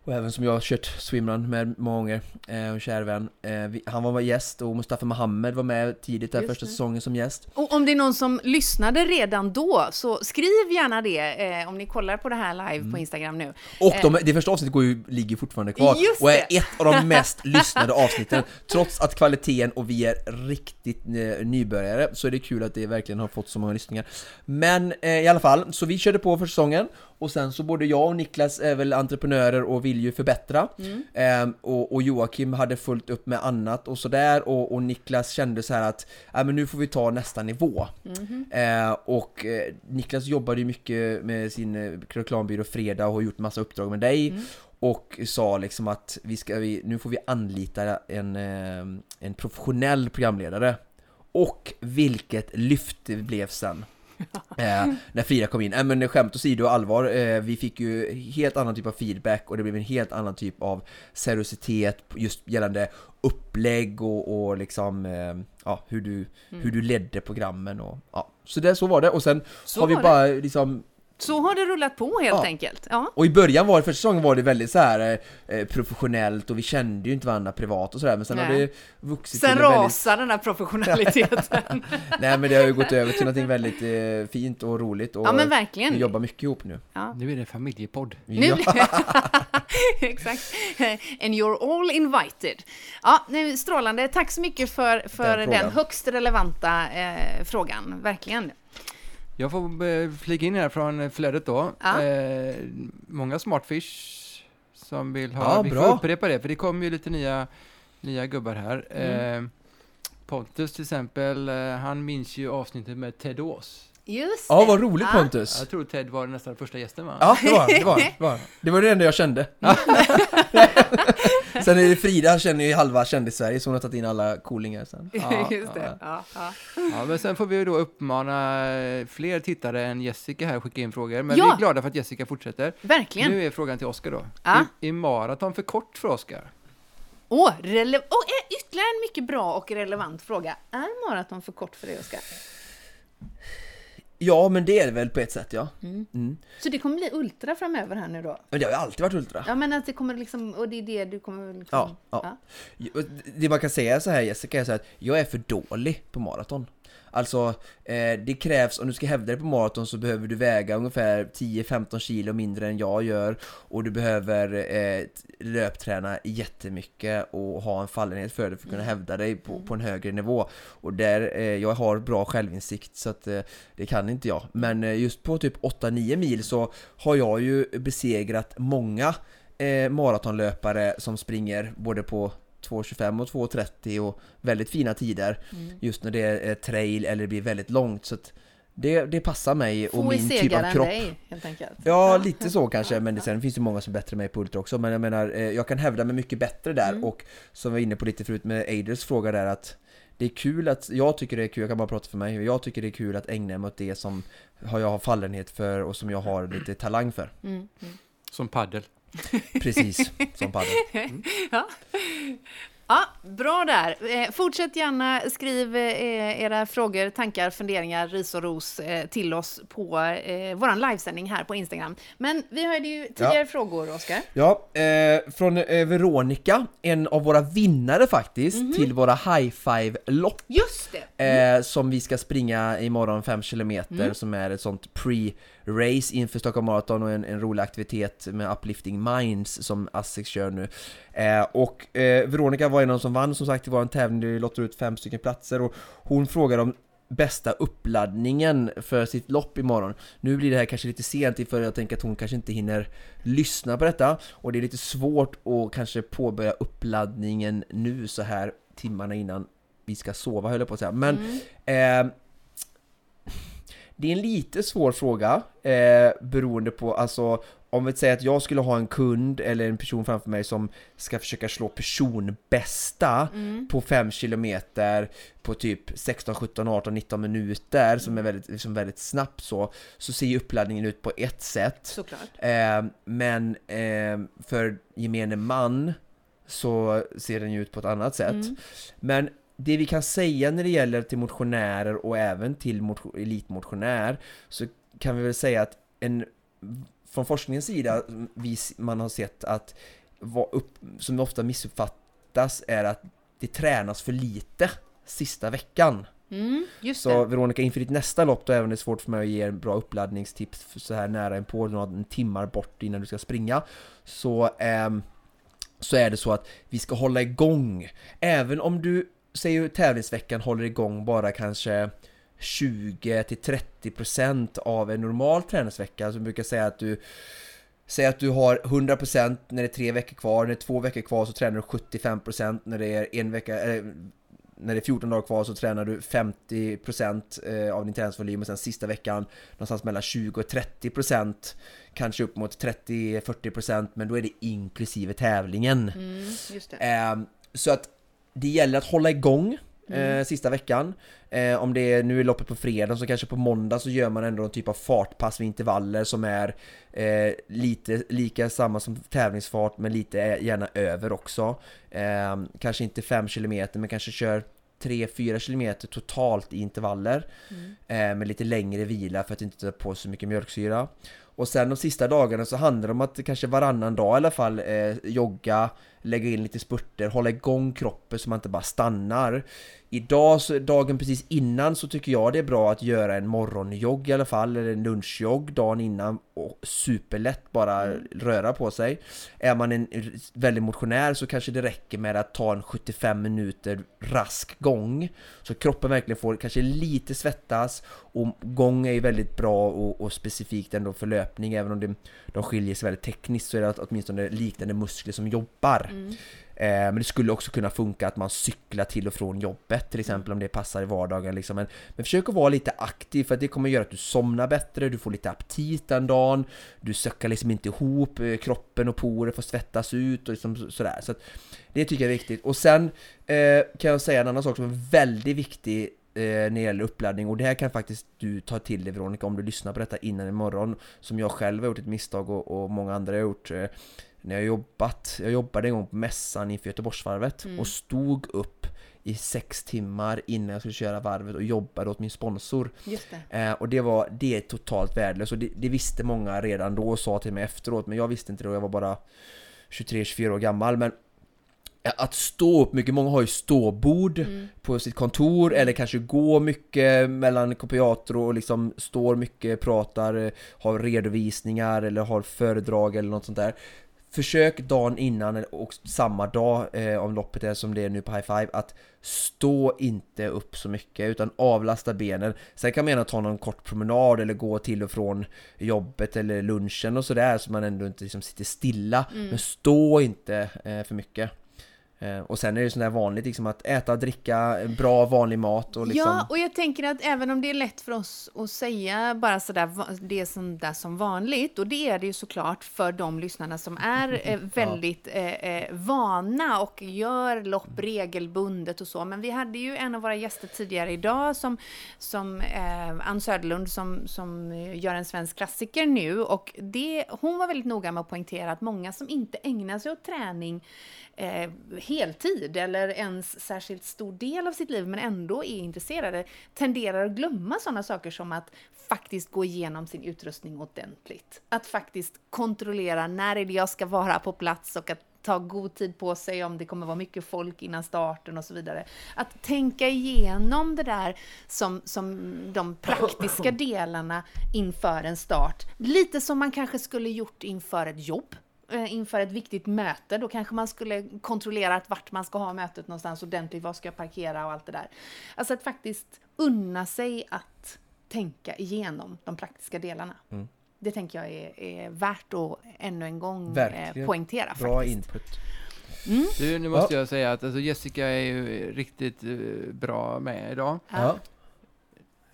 Och även som jag har kört swimrun med många gånger, eh, och kär vän. Eh, vi, han var gäst och Mustafa Mohamed var med tidigt där Just första det. säsongen som gäst. Och om det är någon som lyssnade redan då, så skriv gärna det eh, om ni kollar på det här live Mm. på Instagram nu. Och de, det första avsnittet går ju, ligger fortfarande kvar Just och är det. ett av de mest lyssnade avsnitten Trots att kvaliteten och vi är riktigt eh, nybörjare så är det kul att det verkligen har fått så många lyssningar Men eh, i alla fall, så vi körde på för säsongen och sen så både jag och Niklas är väl entreprenörer och vill ju förbättra. Ehm, och, och Joakim hade fullt upp med annat och sådär och, och Niklas kände så här att äh, men nu får vi ta nästa nivå. Eh, och eh, Niklas jobbade ju mycket med sin eh, reklambyrå Fredag och har gjort massa uppdrag med dig och sa liksom att vi ska, vi, nu får vi anlita en, eh, en professionell programledare. Och vilket lyft det blev sen eh, när Frida kom in. Äh, men skämt åsido och allvar, eh, vi fick ju helt annan typ av feedback och det blev en helt annan typ av seriositet just gällande upplägg och, och liksom eh, ja, hur, du, hur du ledde programmen och ja. Så det, så var det och sen Så har vi bara liksom Så har det rullat på helt Ja. enkelt. Ja. Och i början var det, första säsongen var det väldigt så här eh, professionellt och vi kände ju inte varandra privat och sådär men sen har Nej. det vuxit Sen en väldigt, rasar den här professionaliteten. Nej men det har ju gått över till någonting väldigt eh, fint och roligt och ja men vi verkligen. jobbar mycket ihop nu. Ja. Nu är det en familjepodd. Nu Ja. Exakt. And you're all invited. Ja, nej, strålande. Tack så mycket för, för Den den, högst relevanta eh, frågan. Verkligen. Jag får eh, flika in här från flödet då. Ja. Eh, många smartfish som vill ha, Ja, vi bra. får upprepa det för det kommer ju lite nya, nya gubbar här. Mm. Eh, Pontus till exempel, eh, han minns ju avsnittet med Ted Ås. Just ja det. vad roligt Ja. Pontus! Jag tror Ted var nästan första gästen va? Ja, det var det var, det var, det var det enda jag kände. sen är det Frida, känner ju halva kändis-Sverige, så hon har tagit in alla coolingar sen. Ja, Just det. Ja, ja. Ja, men sen får vi ju då uppmana fler tittare än Jessica här att skicka in frågor. Men Ja. vi är glada för att Jessica fortsätter. Verkligen. Nu är frågan till Oskar då. Ja. Är, är maraton för kort för Oskar? Åh, rele- oh, ytterligare en mycket bra och relevant fråga. Är maraton för kort för dig, Oskar? Ja, men det är det väl på ett sätt ja. Mm. Mm. Så det kommer bli ultra framöver här nu då? Men det har ju alltid varit ultra. Ja, men att det kommer liksom, och det är det du kommer liksom... Ja, ja. Det man kan säga så här Jessica är så här att jag är för dålig på maraton. Alltså, eh, det krävs, om du ska hävda dig på maraton så behöver du väga ungefär 10-15 kilo mindre än jag gör och du behöver eh, löpträna jättemycket och ha en fallenhet för det för att kunna hävda dig på, på en högre nivå. Och där, eh, jag har bra självinsikt så att eh, det kan inte jag. Men eh, just på typ 8-9 mil så har jag ju besegrat många eh, maratonlöpare som springer både på 2.25 och 2.30 och väldigt fina tider Mm. just när det är trail eller det blir väldigt långt så att det, det passar mig och Få i min typ segare av än kropp. dig, helt enkelt. Ja, lite så kanske, men det, sen finns det många som är bättre än mig på ultra också Men jag menar, eh, jag kan hävda mig mycket bättre där Mm. och som vi var inne på lite förut med Aders fråga där att det är kul att, jag tycker det är kul, jag kan bara prata för mig, jag tycker det är kul att ägna mig åt det som har jag har fallenhet för och som jag har lite talang för. Mm. Mm. Som paddel. Precis, som padel. Ja. ja, bra där. Eh, fortsätt gärna skriv eh, era frågor, tankar, funderingar, ris och ros eh, till oss på eh, vår livesändning här på Instagram. Men vi har ju tidigare frågor, Oskar. Ja, från Veronica, en av våra vinnare faktiskt, Mhm. till våra high five-lopp Just det! eh, som vi ska springa imorgon 5 km Mm. som är ett sånt pre-race inför Stockholm Marathon och en, en rolig aktivitet med Uplifting Minds som Asics kör nu. Eh, och eh, Veronica var en av de som vann som sagt i vår tävling, där vi lottar ut fem stycken platser och hon frågar om bästa uppladdningen för sitt lopp imorgon. Nu blir det här kanske lite sent för jag tänker att hon kanske inte hinner lyssna på detta och det är lite svårt att kanske påbörja uppladdningen nu så här timmarna innan vi ska sova höll jag på att säga. Men Mm. Eh, det är en lite svår fråga eh, beroende på, alltså om vi säger att jag skulle ha en kund eller en person framför mig som ska försöka slå personbästa Mm. på 5 kilometer på typ 16, 17, 18, 19 minuter som är väldigt, liksom väldigt snabbt så, så ser ju uppladdningen ut på ett sätt. Eh, men eh, för gemene man så ser den ju ut på ett annat sätt. Mm. Men det vi kan säga när det gäller till motionärer och även till motion, elitmotionär så kan vi väl säga att en, från forskningens sida, man har sett att vad upp, som ofta missuppfattas är att det tränas för lite sista veckan. Mm, just Så det. Veronica, inför ditt nästa lopp då, även det är svårt för mig att ge en bra uppladdningstips så här nära en på några timmar bort innan du ska springa, så, ehm, så är det så att vi ska hålla igång. Även om du, säger tävlingsveckan håller igång bara kanske 20-30% av en normal träningsvecka, så brukar säga att du Säg att du har 100% när det är tre veckor kvar, när det är två veckor kvar så tränar du 75% när det är en vecka, eh, när det är 14 dagar kvar så tränar du 50% eh, av din träningsvolym och sen sista veckan någonstans mellan 20 och 30% kanske upp mot 30-40% men då är det inklusive tävlingen. Mm. Ehm, så att det gäller att hålla igång eh, sista veckan. Eh, om det är, nu är loppet på fredag så kanske på måndag så gör man ändå någon typ av fartpass med intervaller som är eh, lite lika samma som tävlingsfart men lite eh, gärna över också. Ehm, kanske inte 5 km men kanske kör 3-4 kilometer totalt i intervaller Mm. eh, med lite längre vila för att inte ta på så mycket mjölksyra. Och sen de sista dagarna så handlar det om att kanske varannan dag i alla fall eh, jogga, lägga in lite spurter, hålla igång kroppen så man inte bara stannar. Idag, så, dagen precis innan, så tycker jag det är bra att göra en morgonjogg i alla fall, eller en lunchjogg dagen innan och superlätt bara röra på sig. Är man en väldigt motionär så kanske det räcker med att ta en 75 minuter rask gång. Så kroppen verkligen får kanske lite svettas och gång är ju väldigt bra och, och specifikt ändå för löpning även om det, de skiljer sig väldigt tekniskt så är det åtminstone liknande muskler som jobbar. Eh, men det skulle också kunna funka att man cyklar till och från jobbet till exempel om det passar i vardagen liksom. men, men försök att vara lite aktiv för det kommer göra att du somnar bättre, du får lite aptit den dagen Du söckar liksom inte ihop, eh, kroppen och porer får svettas ut och liksom så- sådär så att Det tycker jag är viktigt och sen eh, kan jag säga en annan sak som är väldigt viktig eh, när det gäller uppladdning och det här kan faktiskt du ta till dig Veronica om du lyssnar på detta innan imorgon som jag själv har gjort ett misstag och, och många andra har gjort eh, när jag jobbat, jag jobbade en gång på mässan inför Göteborgsvarvet Mm. och stod upp i sex timmar innan jag skulle köra varvet och jobbade åt min sponsor. Det. Eh, och det var, det är totalt värdelöst och det, det visste många redan då och sa till mig efteråt men jag visste inte det och jag var bara 23-24 år gammal men att stå upp mycket, många har ju ståbord Mm. på sitt kontor eller kanske gå mycket mellan kopiator och liksom står mycket, pratar, eh, har redovisningar eller har föredrag eller något sånt där. Försök dagen innan och samma dag eh, om loppet är som det är nu på High Five att stå inte upp så mycket utan avlasta benen. Sen kan man gärna ta någon kort promenad eller gå till och från jobbet eller lunchen och sådär så man ändå inte liksom sitter stilla. Men stå inte eh, för mycket. Eh, och sen är det sånt där vanligt liksom att äta, dricka, bra vanlig mat och liksom... Ja, och jag tänker att även om det är lätt för oss att säga bara sådär, det är som, där som vanligt, och det är det ju såklart för de lyssnarna som är eh, väldigt eh, eh, vana och gör lopp regelbundet och så. Men vi hade ju en av våra gäster tidigare idag som, som eh, Ann Söderlund som, som gör en svensk klassiker nu. Och det, hon var väldigt noga med att poängtera att många som inte ägnar sig åt träning eh, heltid eller ens särskilt stor del av sitt liv men ändå är intresserade tenderar att glömma sådana saker som att faktiskt gå igenom sin utrustning ordentligt. Att faktiskt kontrollera när är det jag ska vara på plats och att ta god tid på sig om det kommer vara mycket folk innan starten och så vidare. Att tänka igenom det där som, som de praktiska delarna inför en start. Lite som man kanske skulle gjort inför ett jobb inför ett viktigt möte, då kanske man skulle kontrollera att vart man ska ha mötet någonstans ordentligt, var ska jag parkera och allt det där. Alltså att faktiskt unna sig att tänka igenom de praktiska delarna. Mm. Det tänker jag är, är värt att ännu en gång eh, Verkligen. poängtera. Bra faktiskt. input. Du, nu måste jag säga att alltså, Jessica är ju riktigt eh, bra med idag. Ja.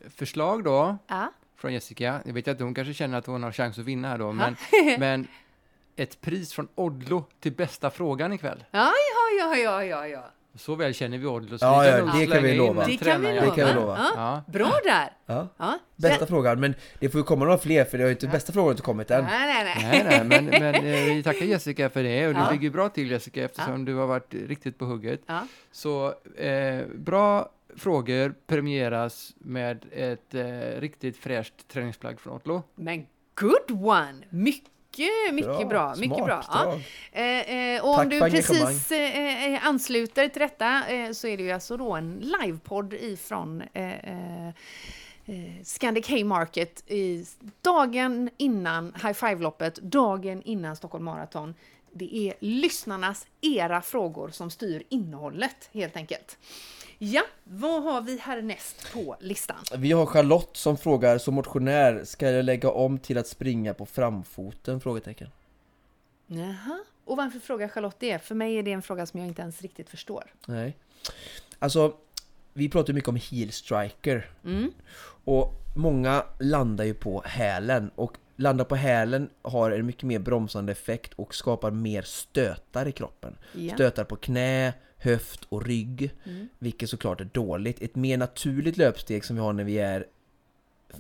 Förslag då Ja. från Jessica. Jag vet att hon kanske känner att hon har chans att vinna här då, men, men ett pris från Odlo till bästa frågan ikväll. Ja, ja, ja, ja, ja, ja. Så väl känner vi Odlo. Så Ja, vi kan ja, det kan vi lova. Det kan vi tränare. Det kan vi lova. lova. Ja. Bra där! Ja. Ja. Bästa frågan, men det får ju komma några fler för det har ju inte bästa frågan inte kommit än. Nej, nej, nej. Nej, nej, men, men eh, vi tackar Jessica för det och du ligger bra till Jessica eftersom du har varit riktigt på hugget. Ja. Så eh, bra frågor premieras med ett eh, riktigt fräscht träningsplagg från Otlo. Men good one! Mycket, mycket bra. mycket Smart bra. Ja. Eh, eh, och om Tack du för precis eh, eh, ansluter till detta eh, så är det ju alltså då en livepodd ifrån eh, Scandic Haymarket i dagen innan High Five-loppet, dagen innan Stockholm Marathon. Det är lyssnarnas, era frågor som styr innehållet helt enkelt. Ja, vad har vi härnäst på listan? Vi har Charlotte som frågar, som motionär, ska jag lägga om till att springa på framfoten? Frågetecken. Jaha. Och varför frågar Charlotte det? För mig är det en fråga som jag inte ens riktigt förstår. Nej. Alltså, vi pratar mycket om heel striker. Mm. Och många landar ju på hälen och landa på hälen har en mycket mer bromsande effekt och skapar mer stötar i kroppen. Ja. Stötar på knä, höft och rygg, Mm. vilket såklart är dåligt. Ett mer naturligt löpsteg som vi har när vi är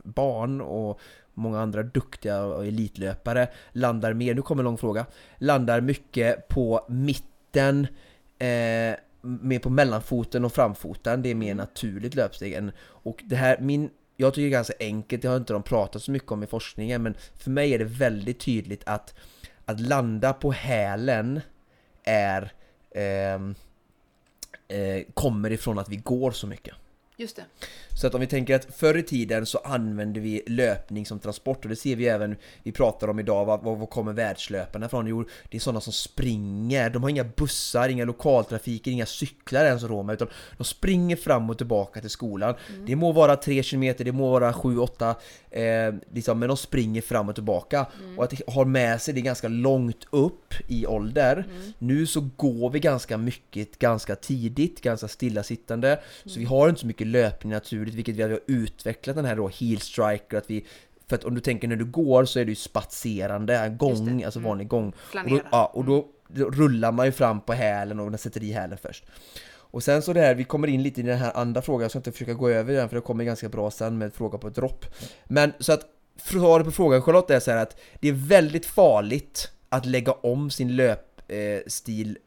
barn och många andra duktiga och elitlöpare landar mer, nu kommer en lång fråga, landar mycket på mitten eh, mer på mellanfoten och framfoten, det är mer naturligt löpsteg än, och det här, min jag tycker det är ganska enkelt, det har inte de pratat så mycket om i forskningen, men för mig är det väldigt tydligt att att landa på hälen är ehm, eh, kommer ifrån att vi går så mycket. Just det. Så att om vi tänker att förr i tiden så använde vi löpning som transport och det ser vi även, vi pratar om idag, var, var kommer världslöparna ifrån? Jo, det är sådana som springer, de har inga bussar, inga lokaltrafiker, inga cyklar ens Roma, utan de springer fram och tillbaka till skolan. Mm. Det må vara 3 km, det må vara 7-8, eh, liksom, men de springer fram och tillbaka. Mm. Och att ha med sig det ganska långt upp i ålder. Mm. Nu så går vi ganska mycket ganska tidigt, ganska stillasittande, så Mm. vi har inte så mycket löpning naturligt, vilket vi har utvecklat den här då heel striker, att vi för att om du tänker när du går så är det ju spatserande, gång, det. alltså Mm. vanlig gång. Och då, Flanera. ja, och då, då rullar man ju fram på hälen och den sätter i hälen först. Och sen så det här, vi kommer in lite i den här andra frågan, jag ska inte försöka gå över den för det kommer ganska bra sen med fråga på dropp. Men så att svaret på frågan Charlotte är så här att det är väldigt farligt att lägga om sin löpstil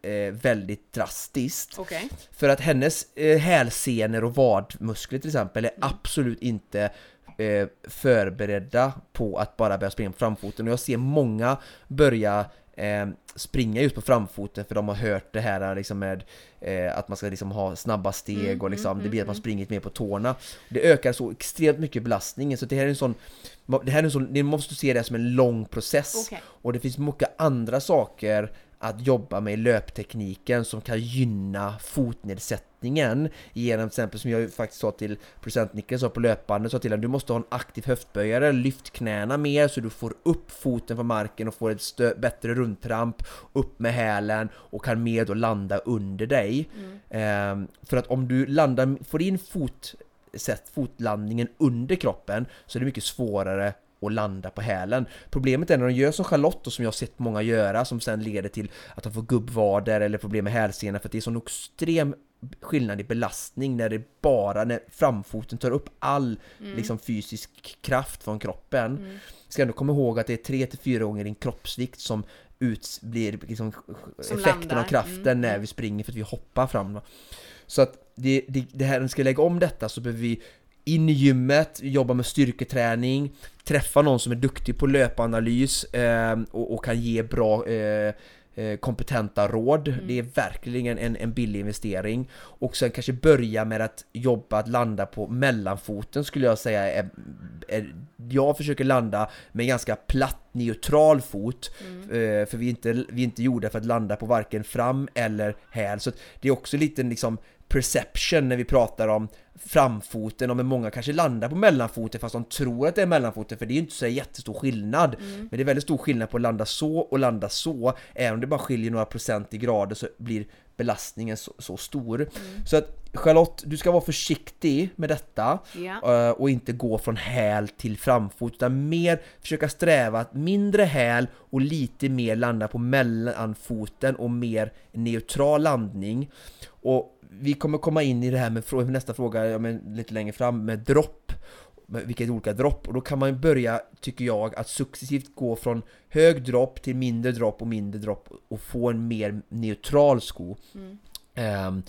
eh, väldigt drastiskt. Okej. För att hennes eh, hälsenor och vadmuskler till exempel är absolut inte eh, förberedda på att bara börja springa på framfoten och jag ser många börja eh, springa just på framfoten för de har hört det här liksom med eh, att man ska liksom ha snabba steg Mm, och liksom, mm, det blir att man mm. springer mer på tårna. Det ökar så extremt mycket belastningen så det här är en sån det här är en sån, ni måste se det som en lång process Okej. och det finns mycket andra saker att jobba med löptekniken som kan gynna fotnedsättningen genom till exempel som jag faktiskt sa till procent Niklas på löpbandet sa till honom du måste ha en aktiv höftböjare, lyft knäna mer så du får upp foten på marken och får ett bättre rundtramp upp med hälen och kan mer då landa under dig. Mm. Ehm, för att om du landar, får in fot, sätt fotlandningen under kroppen så är det mycket svårare att landa på hälen. Problemet är när de gör som Charlotte och som jag har sett många göra som sen leder till att de får gubbvader eller problem med hälsenor för att det är sån extrem skillnad i belastning när det bara, när framfoten tar upp all Mm. liksom fysisk kraft från kroppen. Ska ändå komma ihåg att det är 3-4 gånger din kroppsvikt som ut, blir liksom Som effekten landar. av kraften Mm, när mm. vi springer för att vi hoppar fram. Så att det, det, det här, när vi ska lägga om detta så behöver vi in i gymmet, jobba med styrketräning, träffa någon som är duktig på löpanalys eh, och, och kan ge bra eh, eh, kompetenta råd. Mm. Det är verkligen en, en billig investering. Och sen kanske börja med att jobba att landa på mellanfoten skulle jag säga är, är jag försöker landa med ganska platt neutral fot Mm. eh, för vi är, inte, vi är inte gjorda för att landa på varken fram eller häl så det är också lite liksom perception när vi pratar om framfoten och många kanske landar på mellanfoten fast de tror att det är mellanfoten för det är ju inte så jättestor skillnad Mm. men det är väldigt stor skillnad på att landa så och landa så även om det bara skiljer några procent i grader så blir belastningen så, så stor Mm. så att Charlotte, du ska vara försiktig med detta eh, och inte gå från häl till framfot utan mer försöka sträva att mindre häl och lite mer landa på mellanfoten och mer neutral landning. Och vi kommer komma in i det här med nästa fråga ja, men lite längre fram med dropp vilka är olika dropp och då kan man börja, tycker jag, att successivt gå från hög dropp till mindre dropp och mindre dropp och få en mer neutral sko. Mm. Ehm,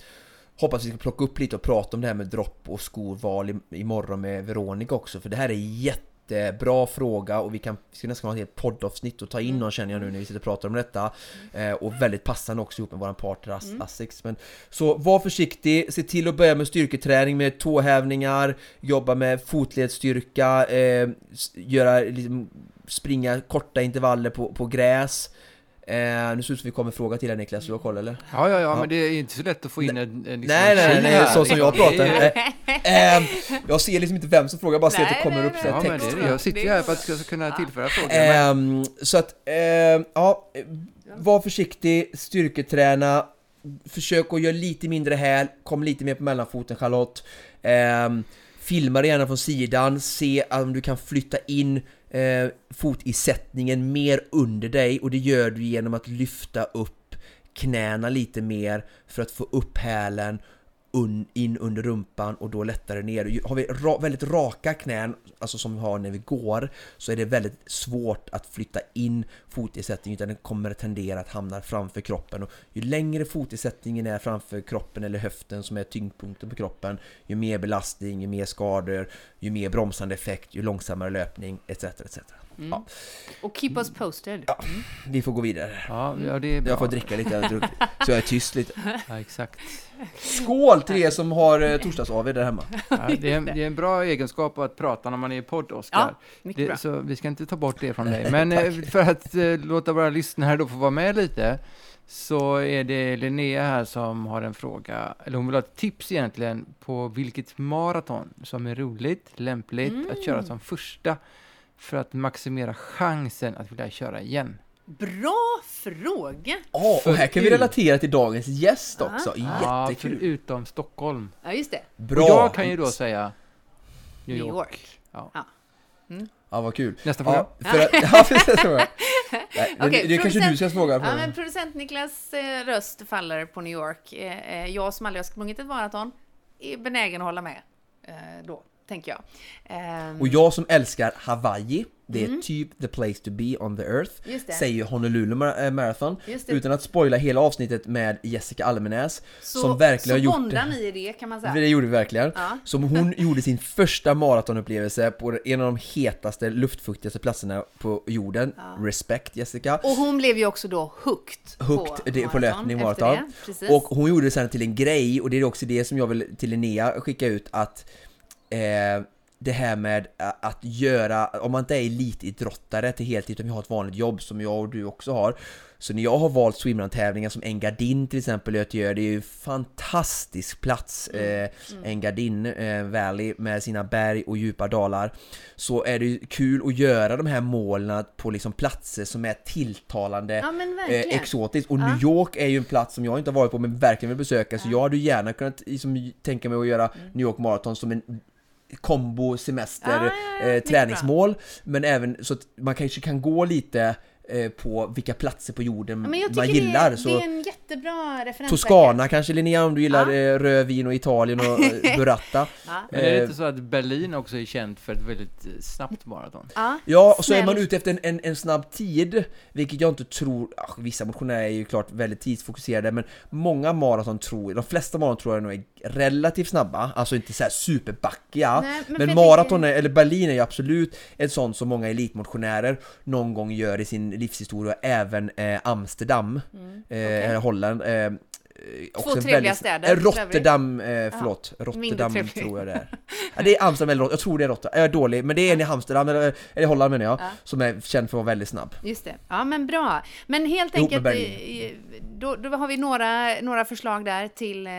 hoppas vi ska plocka upp lite och prata om det här med dropp och skoval imorgon med Veronica också för det här är jättebra fråga och vi kan vi ska nästan ha ett helt poddavsnitt och ta in någon känner jag nu när vi sitter och pratar om detta. Eh, och väldigt passande också ihop med våran partner As- Mm. Asics. Men så var försiktig, se till att börja med styrketräning med tåhävningar jobba med fotledsstyrka eh, göra liksom, springa korta intervaller på, på gräs Eh, nu ser det ut som vi kommer fråga till dig Niklas, du har koll eller? Ja, ja, ja, Ja. men det är inte så lätt att få in en, en liksom Nej, nej, nej, så som jag pratar. Eh, eh, jag ser liksom inte vem som frågar, jag bara ser att det kommer nej, upp nej. så Ja, här men text. det. Jag sitter ju här för att jag ska kunna tillföra frågor. Ehm, så att, ehm, ja, var försiktig, styrketräna, försök att göra lite mindre häl, kom lite mer på mellanfoten Charlotte. Ehm, filma det gärna från sidan, se om du kan flytta in eh, fotisättningen mer under dig och det gör du genom att lyfta upp knäna lite mer för att få upp hälen un, in under rumpan och då lättare ner. Har vi ra, väldigt raka knän, alltså som vi har när vi går, så är det väldigt svårt att flytta in fotisättningen utan den kommer att tendera att hamna framför kroppen. Och ju längre fotersättningen är framför kroppen eller höften som är tyngdpunkten på kroppen, ju mer belastning, ju mer skador, ju mer bromsande effekt, ju långsammare löpning etc. etc. Ja, Och keep us posted. Ja. vi får gå vidare. Ja, ja, det är bra. Jag får dricka lite, jag har druckit, så jag är tyst lite. Ja, exakt. Skål till er som har eh, torsdags-AW där hemma! Ja, det, är, en- det är en bra egenskap att prata när man är i podd, Oskar. Ja, bra. Så vi ska inte ta bort det från dig. Men eh, för att eh, låta våra lyssnare då få vara med lite så är det Linnea här som har en fråga, eller hon vill ha ett tips egentligen på vilket maraton som är roligt, lämpligt att köra Mm. som första för att maximera chansen att vilja köra igen. Bra fråga! Ja, och här kan vi relatera till dagens gäst också, Ja, jättekul! förutom Stockholm. Ja, just det. Bra! Och jag kan ju då säga New New York. York. Ja. Ja. Ja, vad kul! Nästa fråga. Ja, för att, ja, precis så. Nej, det, Okej, det kanske producent- du ska fråga. Ja, men producent Niklas eh, röst faller på New York. Eh, eh, jag som aldrig har sprungit ett maraton är benägen att hålla med eh, då, tänker jag. Ehm, Och jag som älskar Hawaii, det är typ the place to be on the earth, Mm. Säger Honolulu eh, Marathon, utan att spoila hela avsnittet med Jessica Almenäs, så, som verkligen så har gjort ni i det kan man säga. Det gjorde vi verkligen. Ja. Som hon gjorde sin första maratonupplevelse på en av de hetaste, luftfuktigaste platserna på jorden. Respect Jessica. Och hon blev ju också då hooked, Hooked på, det, på löpning maraton. det. Och hon gjorde det sen till en grej och det är också det som jag vill till Linnea skicka ut att eh, det här med att göra, om man inte är elitidrottare till heltid utan vi har ett vanligt jobb som jag och du också har. Så när jag har valt swimrun-tävlingar som Engadin till exempel i Göteborg, det är ju fantastisk plats eh, Engadin eh, Valley med sina berg och djupa dalar. Så är det ju kul att göra de här målen på liksom platser som är tilltalande Ja, eh, exotiskt. Och Ja. New York är ju en plats som jag inte har varit på men verkligen vill besöka så jag hade ju gärna kunnat liksom, tänka mig att göra Mm. New York Marathon som en kombo semester Ja, ja, ja, eh, träningsmål. Men även så att man kanske kan gå lite på vilka platser på jorden Ja, men jag man gillar det, så det är en jättebra referens. Toscana kanske Linnea om du gillar Ja. eh, rödvin och Italien och eh, burrata Ja. Men är det Eh, inte så att Berlin också är känt för ett väldigt eh, snabbt maraton? Ja, Ja, och så är man ute efter en, en, en snabb tid, vilket jag inte tror, vissa motionärer är ju klart väldigt tidsfokuserade, men många maraton tror, de flesta maraton tror jag nog är relativt snabba, alltså inte såhär superbackiga, Nej, men men, maraton, är, eller Berlin är ju absolut ett sånt som många elitmotionärer någon gång gör i sin livshistoria, även eh, Amsterdam, eh, Holland, eh, också en trevliga väldigt- städer, Eh, Rotterdam, eh, förlåt. Rotterdam trevlig. tror jag det är. Ja, det är Amsterdam eller Rotterdam, jag tror det är Rotterdam. Jag är dålig, men det är en i Amsterdam, eller, eller Holland menar jag, Ja. som är känd för att vara väldigt snabb. Just det. Ja, men bra. Men helt Ihop enkelt, Berlin. eh, då, då har vi några, några förslag där till, eh,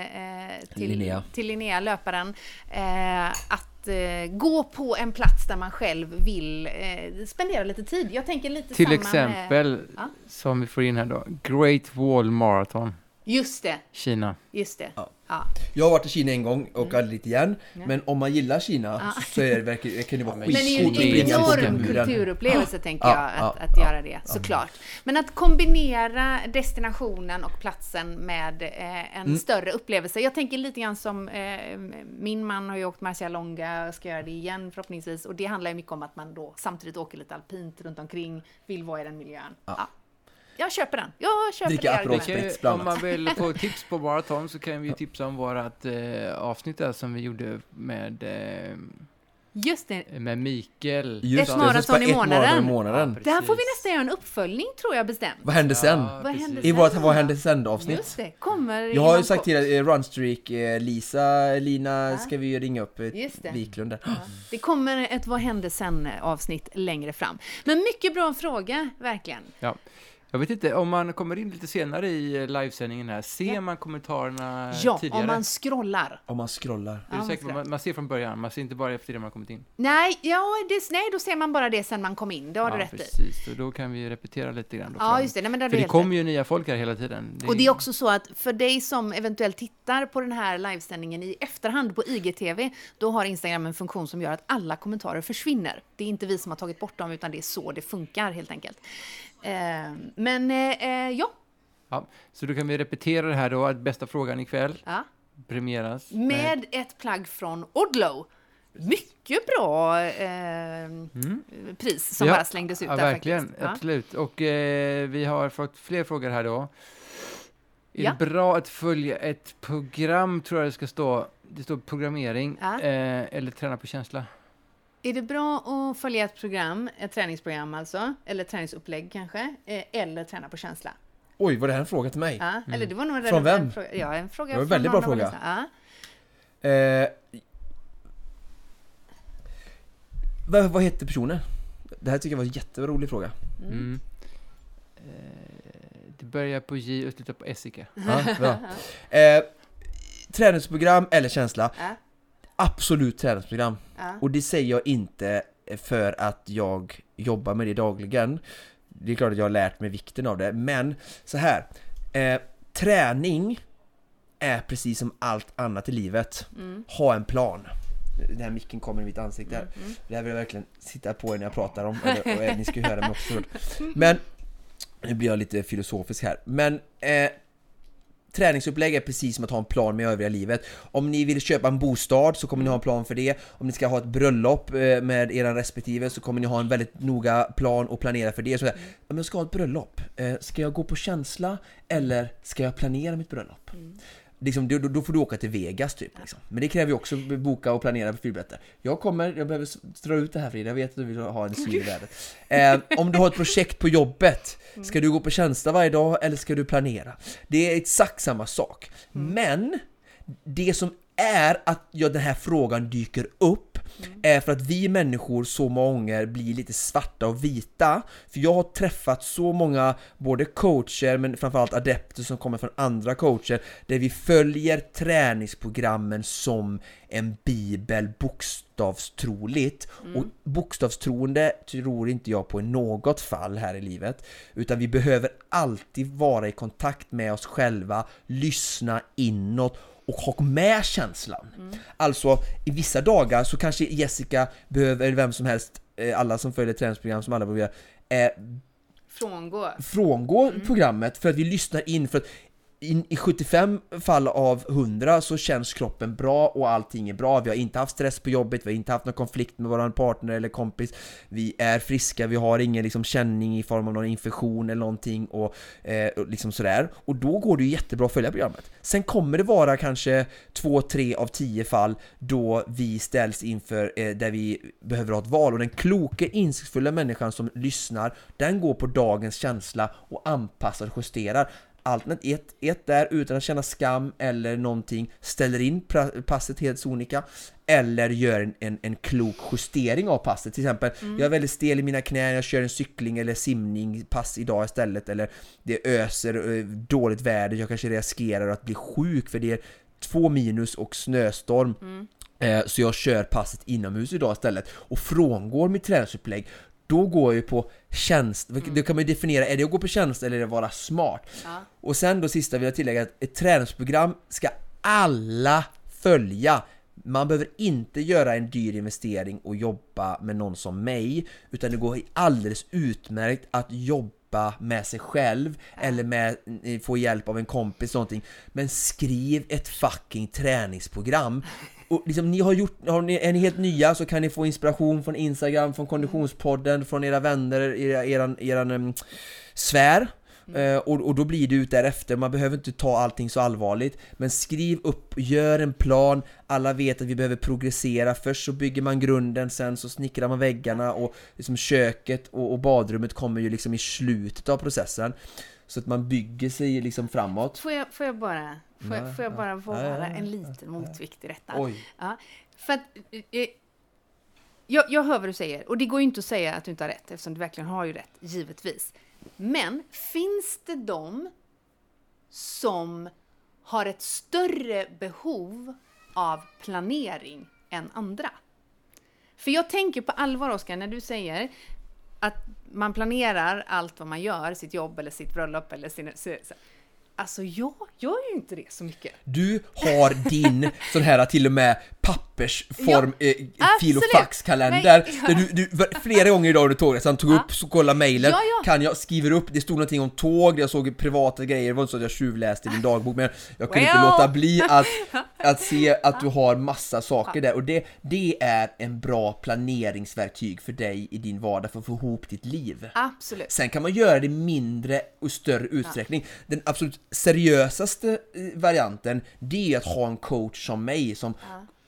till, Linnea. till Linnea, löparen. Eh, att eh, gå på en plats där man själv vill eh, spendera lite tid. Jag tänker lite Till samma exempel, Med, Ja. som vi får in här då, Great Wall Marathon, just det, Kina. just det. Ja. Ja. Jag har varit i Kina en gång och Mm. aldrig dit igen, men om man gillar Kina så- så är det verkligen, kan det vara men Men det är ju skitcoolt en enorm kulturupplevelse, tänker Ja, jag, att, ja, att ja, göra det, såklart. Men att kombinera destinationen och platsen med eh, en Mm. större upplevelse. Jag tänker lite grann som, eh, min man har ju åkt Marcialonga och ska göra det igen förhoppningsvis. Och det handlar ju mycket om att man då samtidigt åker lite alpint runt omkring, vill vara i den miljön. Ja. Jag köper den. Jag köper Dricka Aperol Spritz bland om man vill få tips på maraton så kan vi tipsa om vårat eh, avsnitt där som vi gjorde med, eh, Just det. med Mikael. Just Ett maraton i månaden. i månaden. Ja, Det här får vi nästan göra en uppföljning, tror jag bestämt. Vad hände sen? Ja, Vad hände I vårt sen? Vad hände sen avsnitt? Just det, kommer Jag har ju sagt till eh, Runstreak, eh, Lisa, Lina ska vi ju ringa upp, eh. Wiklund där. Det kommer ett Vad hände sen avsnitt längre fram. Men mycket bra fråga, verkligen. Ja. Jag vet inte, om man kommer in lite senare i livesändningen här, ser man kommentarerna Ja, tidigare? om man scrollar. Om man scrollar. Är Ja, du säker man man, ser från början, man ser inte bara efter det man kommit in. Nej, ja, det, nej, då ser man bara det sen man kom in. Det har ja, du rätt i. precis. Då kan vi repetera lite grann. Då Ja, just det. Nej, men det För det kommer ju nya folk här hela tiden. Och det är också så att för dig som eventuellt tittar på den här livesändningen i efterhand på IGTV, då har Instagram en funktion som gör att alla kommentarer försvinner. Det är inte vi som har tagit bort dem, utan det är så det funkar helt enkelt. Eh, men eh, eh, ja, Ja, så då kan vi repetera det här då, att bästa frågan ikväll. ja. premieras. Med ett plagg från Odlo. Mycket bra eh, pris som Ja, bara slängdes ut Ja, där verkligen. faktiskt. Ja. Absolut. Och eh, vi har fått fler frågor här då. Är Ja. det bra att följa ett program, tror jag det ska stå. Det står programmering, eh, eller träna på känsla. Är det bra att följa ett program, ett träningsprogram alltså, eller träningsupplägg kanske, eh, eller träna på känsla? Oj, var det här en fråga till mig? Ja, eller det var nog en Från vem? Fråga. Ja, en fråga Det var en från väldigt någon bra fråga. Ja. Eh, vad, vad heter personen? Det här tycker jag var en jätterolig fråga. Mm. Eh, det börjar på J och slutar på Essika. Ja, bra. Eh, träningsprogram eller känsla? Absolut träningsprogram. Ja. Och det säger jag inte för att jag jobbar med det dagligen. Det är klart att jag har lärt mig vikten av det, men så här. Eh, träning är precis som allt annat i livet. Mm. Ha en plan. Den här micken kommer i mitt ansikte här. Mm. Det här vill jag verkligen sitta på er när jag pratar om, eller, och ni ska höra mig också. Men, nu blir jag lite filosofisk här, men eh, Träningsupplägg är precis som att ha en plan med övriga livet. Om ni vill köpa en bostad så kommer ni ha en plan för det. Om ni ska ha ett bröllop eh, med era respektive så kommer ni ha en väldigt noga plan och planera för det. Så om jag ska ha ett bröllop, eh, ska jag gå på känsla eller ska jag planera mitt bröllop? Mm. Liksom, då, då får du åka till Vegas typ. Liksom. Men det kräver ju också boka och planera för flygbiljetter. Jag kommer, jag behöver dra ut det här Frida, jag vet att du vill ha en syn i världen. Eh, om du har ett projekt på jobbet, ska du gå på känsla varje dag eller ska du planera? Det är exakt samma sak. Men, det som är att ja, den här frågan dyker upp är för att vi människor så många gånger blir lite svarta och vita. För jag har träffat så många, både coacher men framförallt adepter som kommer från andra coacher, där vi följer träningsprogrammen som en bibel bokstavstroligt. Och bokstavstroende tror inte jag på i något fall här i livet. Utan vi behöver alltid vara i kontakt med oss själva, lyssna inåt och ha med känslan. Alltså, i vissa dagar så kanske Jessica behöver, eller vem som helst, eh, alla som följer träningsprogram som alla behöver, eh, Frångå. frångå programmet för att vi lyssnar in för att i, i 75 fall av 100 så känns kroppen bra och allting är bra. Vi har inte haft stress på jobbet, vi har inte haft någon konflikt med vår partner eller kompis. Vi är friska, vi har ingen liksom, känning i form av någon infektion eller någonting och, eh, och liksom sådär. Och då går det ju jättebra att följa programmet. Sen kommer det vara kanske 2-3 av 10 fall då vi ställs inför eh, där vi behöver ha ett val och den kloka, insiktsfulla människan som lyssnar, den går på dagens känsla och anpassar och justerar. Alternativ 1, ett där utan att känna skam eller någonting, ställer in passet helt sonika eller gör en, en, en klok justering av passet. Till exempel, jag är väldigt stel i mina knän, jag kör en cykling eller simning pass idag istället eller det öser eh, dåligt väder, jag kanske riskerar att bli sjuk för det är två minus och snöstorm. Eh, Så jag kör passet inomhus idag istället och frångår mitt träningsupplägg då går jag ju på tjänst, då kan man ju definiera, är det att gå på tjänst eller är det att vara smart? Ja. Och sen då sista vill jag tillägga att ett träningsprogram ska alla följa. Man behöver inte göra en dyr investering och jobba med någon som mig, utan det går alldeles utmärkt att jobba med sig själv eller med, få hjälp av en kompis någonting. Men skriv ett fucking träningsprogram. Och liksom, ni har gjort, har ni, är ni helt nya så kan ni få inspiration från Instagram, från Konditionspodden, från era vänner, era, eran, eran um, sfär. Eh, och, och då blir det ut därefter, man behöver inte ta allting så allvarligt. Men skriv upp, gör en plan. Alla vet att vi behöver progressera. Först så bygger man grunden, sen så snickrar man väggarna och liksom köket och, och badrummet kommer ju liksom i slutet av processen. Så att man bygger sig liksom framåt. Får jag, får jag bara, får jag, Ja, får jag bara vara en liten motvikt i detta? Oj, Ja, för att, eh, jag, jag hör vad du säger, och det går ju inte att säga att du inte har rätt, eftersom du verkligen har ju rätt, givetvis. Men finns det de som har ett större behov av planering än andra? För jag tänker på allvar, Oskar, när du säger att man planerar allt vad man gör, sitt jobb eller sitt bröllop eller sin... Så, så, Alltså jag gör ju inte det så mycket. Du har din sån här till och med pappersform, Ja, eh, fil och faxkalender där du, du flera gånger idag under tågresan tog upp, så kolla mejlen, Ja, ja. kan jag, skriver upp, det stod någonting om tåg, jag såg privata grejer, det var inte så att jag tjuvläste din dagbok men jag kunde inte Well. låta bli att, att se att du har massa saker där och det, det är en bra planeringsverktyg för dig i din vardag för att få ihop ditt liv. Absolut. Sen kan man göra det mindre och större utsträckning. Den absolut seriösaste eh, varianten, det är att ha en coach som mig som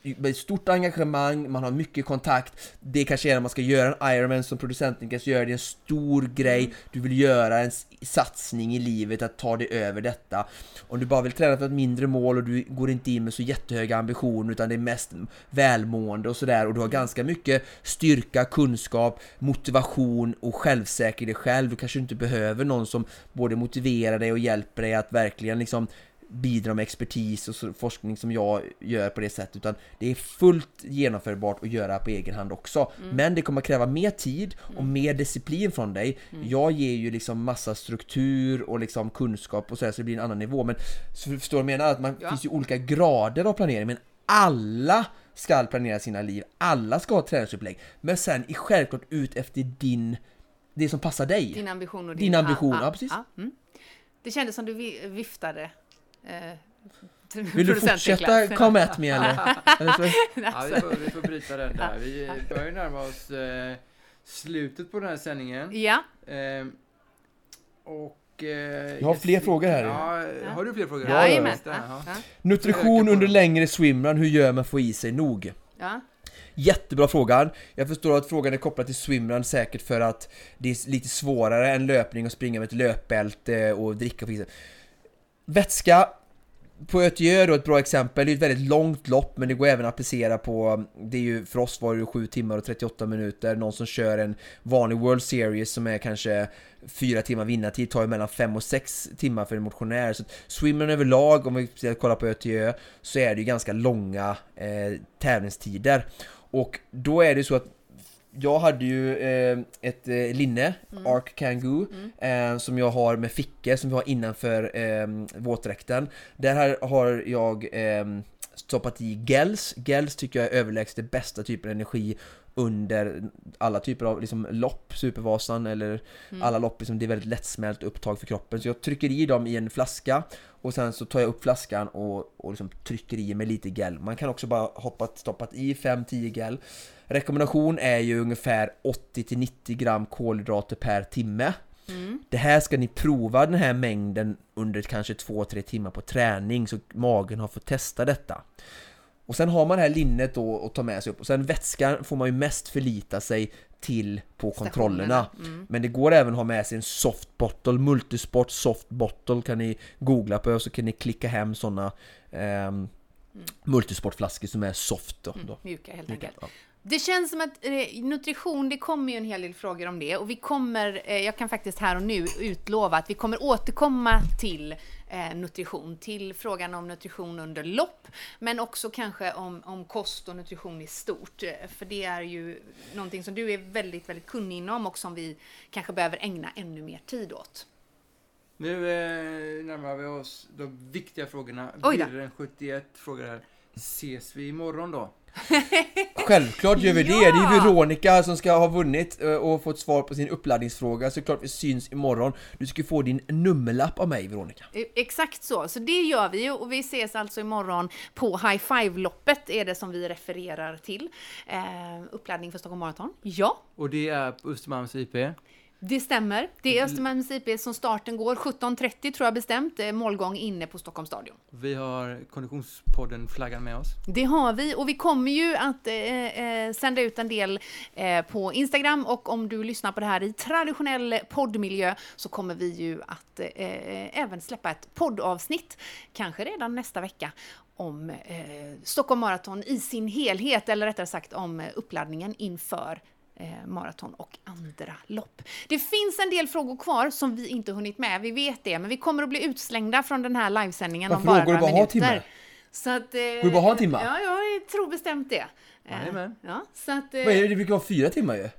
med stort engagemang, man har mycket kontakt. Det kanske är när man ska göra en Ironman som producenten kanske gör det är en stor grej. Du vill göra en satsning i livet att ta dig över detta. Om du bara vill träna för ett mindre mål och du går inte in med så jättehöga ambitioner utan det är mest välmående och sådär och du har ganska mycket styrka, kunskap, motivation och självsäker i dig själv. Du kanske inte behöver någon som både motiverar dig och hjälper dig att verkligen liksom bidra med expertis och forskning som jag gör på det sättet utan det är fullt genomförbart att göra på egen hand också. Men det kommer kräva mer tid och mer disciplin från dig. Jag ger ju liksom massa struktur och liksom kunskap och så, här, så det blir en annan nivå. Men så förstår du vad jag menar? Att man Ja. finns ju olika grader av planering men alla ska planera sina liv, alla ska ha träningsupplägg. Men sen är självklart ut efter din, det som passar dig. Din ambition och Din ambition, ja, precis. mm. Det kändes som du vi- viftade. Eh, Vill du fortsätta come at me eller? Ja, vi, får, vi får bryta den där. Vi börjar närma oss eh, slutet på den här sändningen. Ja, Eh, och... Eh, Jag har fler frågor här. Ja, har du fler frågor? Ja, ja, ja. Nutrition under längre swimrun, hur gör man för att få i sig nog? ja. Jättebra fråga. Jag förstår att frågan är kopplad till swimrun säkert för att det är lite svårare än löpning att springa med ett löpbälte och dricka för Vätska på Ötjö då ett bra exempel, det är ett väldigt långt lopp men det går även att applicera på, det är ju för oss var det ju 7 timmar och 38 minuter, någon som kör en vanlig World Series som är kanske 4 timmar vinnartid tar ju mellan 5 och 6 timmar för en motionär. Så swimmern överlag, om vi kollar på Ötjö, så är det ju ganska långa eh, tävlingstider. Och då är det så att jag hade ju eh, ett eh, linne, Arc Kangoo, eh, som jag har med fickor som vi har innanför eh, våtdräkten. Där här har jag eh, stoppat i gels. Gels tycker jag är överlägset det bästa typen av energi under alla typer av liksom, lopp, Supervasan eller alla lopp, liksom, det är väldigt lättsmält upptag för kroppen. Så jag trycker i dem i en flaska och sen så tar jag upp flaskan och, och liksom trycker i med lite gel. Man kan också bara hoppat, stoppat i 5-10 gel. Rekommendation är ju ungefär 80-90 gram kolhydrater per timme. Det här ska ni prova den här mängden under kanske 2-3 timmar på träning så magen har fått testa detta. Och sen har man det här linnet då att ta med sig upp och sen vätskan får man ju mest förlita sig till på kontrollerna. Mm. Men det går även att ha med sig en soft bottle, multisport soft bottle kan ni googla på så kan ni klicka hem sådana ehm, multisportflaskor som är soft då. då. Mjuka helt Mjuka, enkelt. ja. Det känns som att eh, nutrition, det kommer ju en hel del frågor om det och vi kommer, eh, jag kan faktiskt här och nu utlova att vi kommer återkomma till eh, nutrition, till frågan om nutrition under lopp, men också kanske om, om kost och nutrition i stort. För det är ju någonting som du är väldigt, väldigt kunnig inom och som vi kanske behöver ägna ännu mer tid åt. Nu närmar vi oss de viktiga frågorna. Oj då. Birren 71 frågar här. Ses vi imorgon då? Självklart gör vi det! Ja! Det är Veronica som ska ha vunnit eh, och fått svar på sin uppladdningsfråga så klart vi syns imorgon. Du ska få din nummerlapp av mig Veronica. Eh, Exakt så, så det gör vi ju och vi ses alltså imorgon på High Five-loppet är det som vi refererar till. Eh, uppladdning för Stockholm Marathon. Ja, Och det är på Östermalms IP. Det stämmer. Det är Östermalms IP som starten går. 17.30 tror jag bestämt. Eh, målgång inne på Stockholms stadion. Vi har Konditionspodden-flaggan med oss. Det har vi och vi kommer ju att eh, eh, sända ut en del eh, på Instagram och om du lyssnar på det här i traditionell poddmiljö så kommer vi ju att eh, även släppa ett poddavsnitt, kanske redan nästa vecka, om eh, Stockholm Marathon i sin helhet, eller rättare sagt om eh, uppladdningen inför eh, maraton och andra lopp. Det finns en del frågor kvar som vi inte hunnit med, vi vet det, men vi kommer att bli utslängda från den här livesändningen om Varför bara då? Några minuter. timmar? Så att, eh, Går det bara ha en timme? Ja, jag tror bestämt det. Eh, Jajamän. Ja, så att, eh, Vad är det? Det brukar vara fyra timmar ju.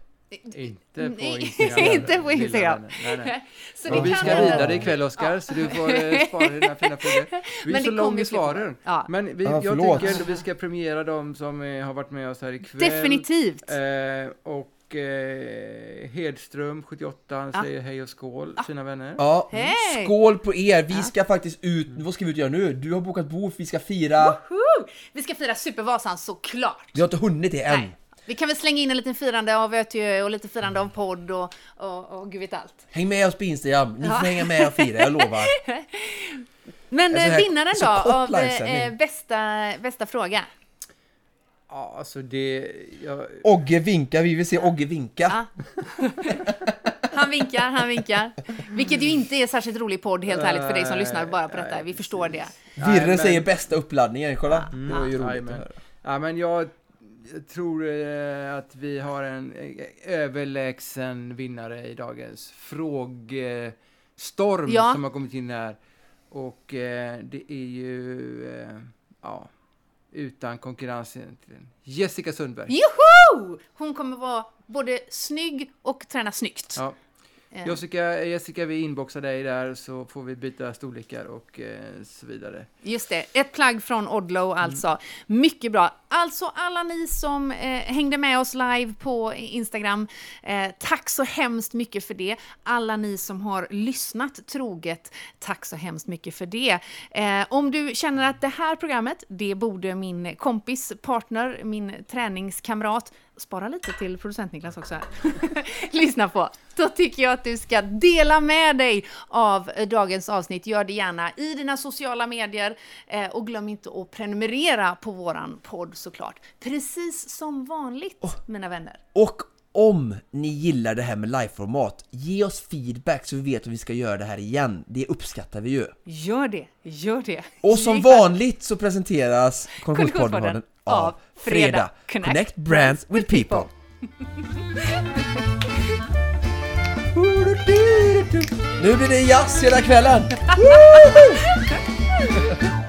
Inte på Instagram. inte på Instagram. Nej, nej. Så vi kan ska vidare ikväll Oskar, så du får eh, spara dina fina frågor. Vi är Men så det lång kommer i svaren. Ja. Men vi, Ja, jag tycker ändå vi ska premiera de som eh, har varit med oss här ikväll. Definitivt. Eh, och eh, Hedström, 78, han Ja. säger hej och skål, sina vänner. Ja, Hej! skål på er! Vi Ja. ska faktiskt ut, vad ska vi ut och göra nu? Du har bokat bord, vi ska fira... Woho! Vi ska fira Supervasan såklart. Vi har inte hunnit det än. Nej. Vi kan väl slänga in en liten firande av Ötjö och lite firande av podd och, och, och gud vet allt. Häng med oss på Instagram, ni Ja. får hänga med och fira, jag lovar. Men En sån eh, här- vinnaren då av eh, eh, bästa, bästa fråga? Ja, alltså det... Jag, Ogge vinkar, vi vill se Ogge vinka. Ja. Han vinkar, han vinkar. Vilket ju inte är särskilt rolig podd helt ärligt för dig som lyssnar bara på detta. Vi förstår det. Virre men- säger bästa uppladdningen, kolla. Ja. Det var ju roligt att höra. ja, men jag tror eh, att vi har en eh, överlägsen vinnare i dagens frågestorm Ja. som har kommit in här. Och eh, det är ju, ja, utan konkurrens egentligen. Jessica Sundberg. Joho! Hon kommer vara både snygg och träna snyggt. Ja. Jessica, Jessica, vi inboxar dig där så får vi byta storlekar och eh, så vidare. Just det, ett plagg från Odlo alltså. Mycket bra. Alltså alla ni som eh, hängde med oss live på Instagram, eh, tack så hemskt mycket för det. Alla ni som har lyssnat troget, tack så hemskt mycket för det. Eh, om du känner att det här programmet, det borde min kompis, partner, min träningskamrat, spara lite till producent Niklas också här, lyssna på. Då tycker jag att du ska dela med dig av eh, dagens avsnitt. Gör det gärna i dina sociala medier eh, och glöm inte att prenumerera på våran podd såklart. Precis som vanligt, mina vänner. Och om ni gillar det här med liveformat, ge oss feedback så vi vet hur vi ska göra det här igen. Det uppskattar vi ju. Gör det, gör det. Och som vanligt så presenteras Konditionspodden av Freda. Connect brands with people. Nu blir det jazz hela kvällen!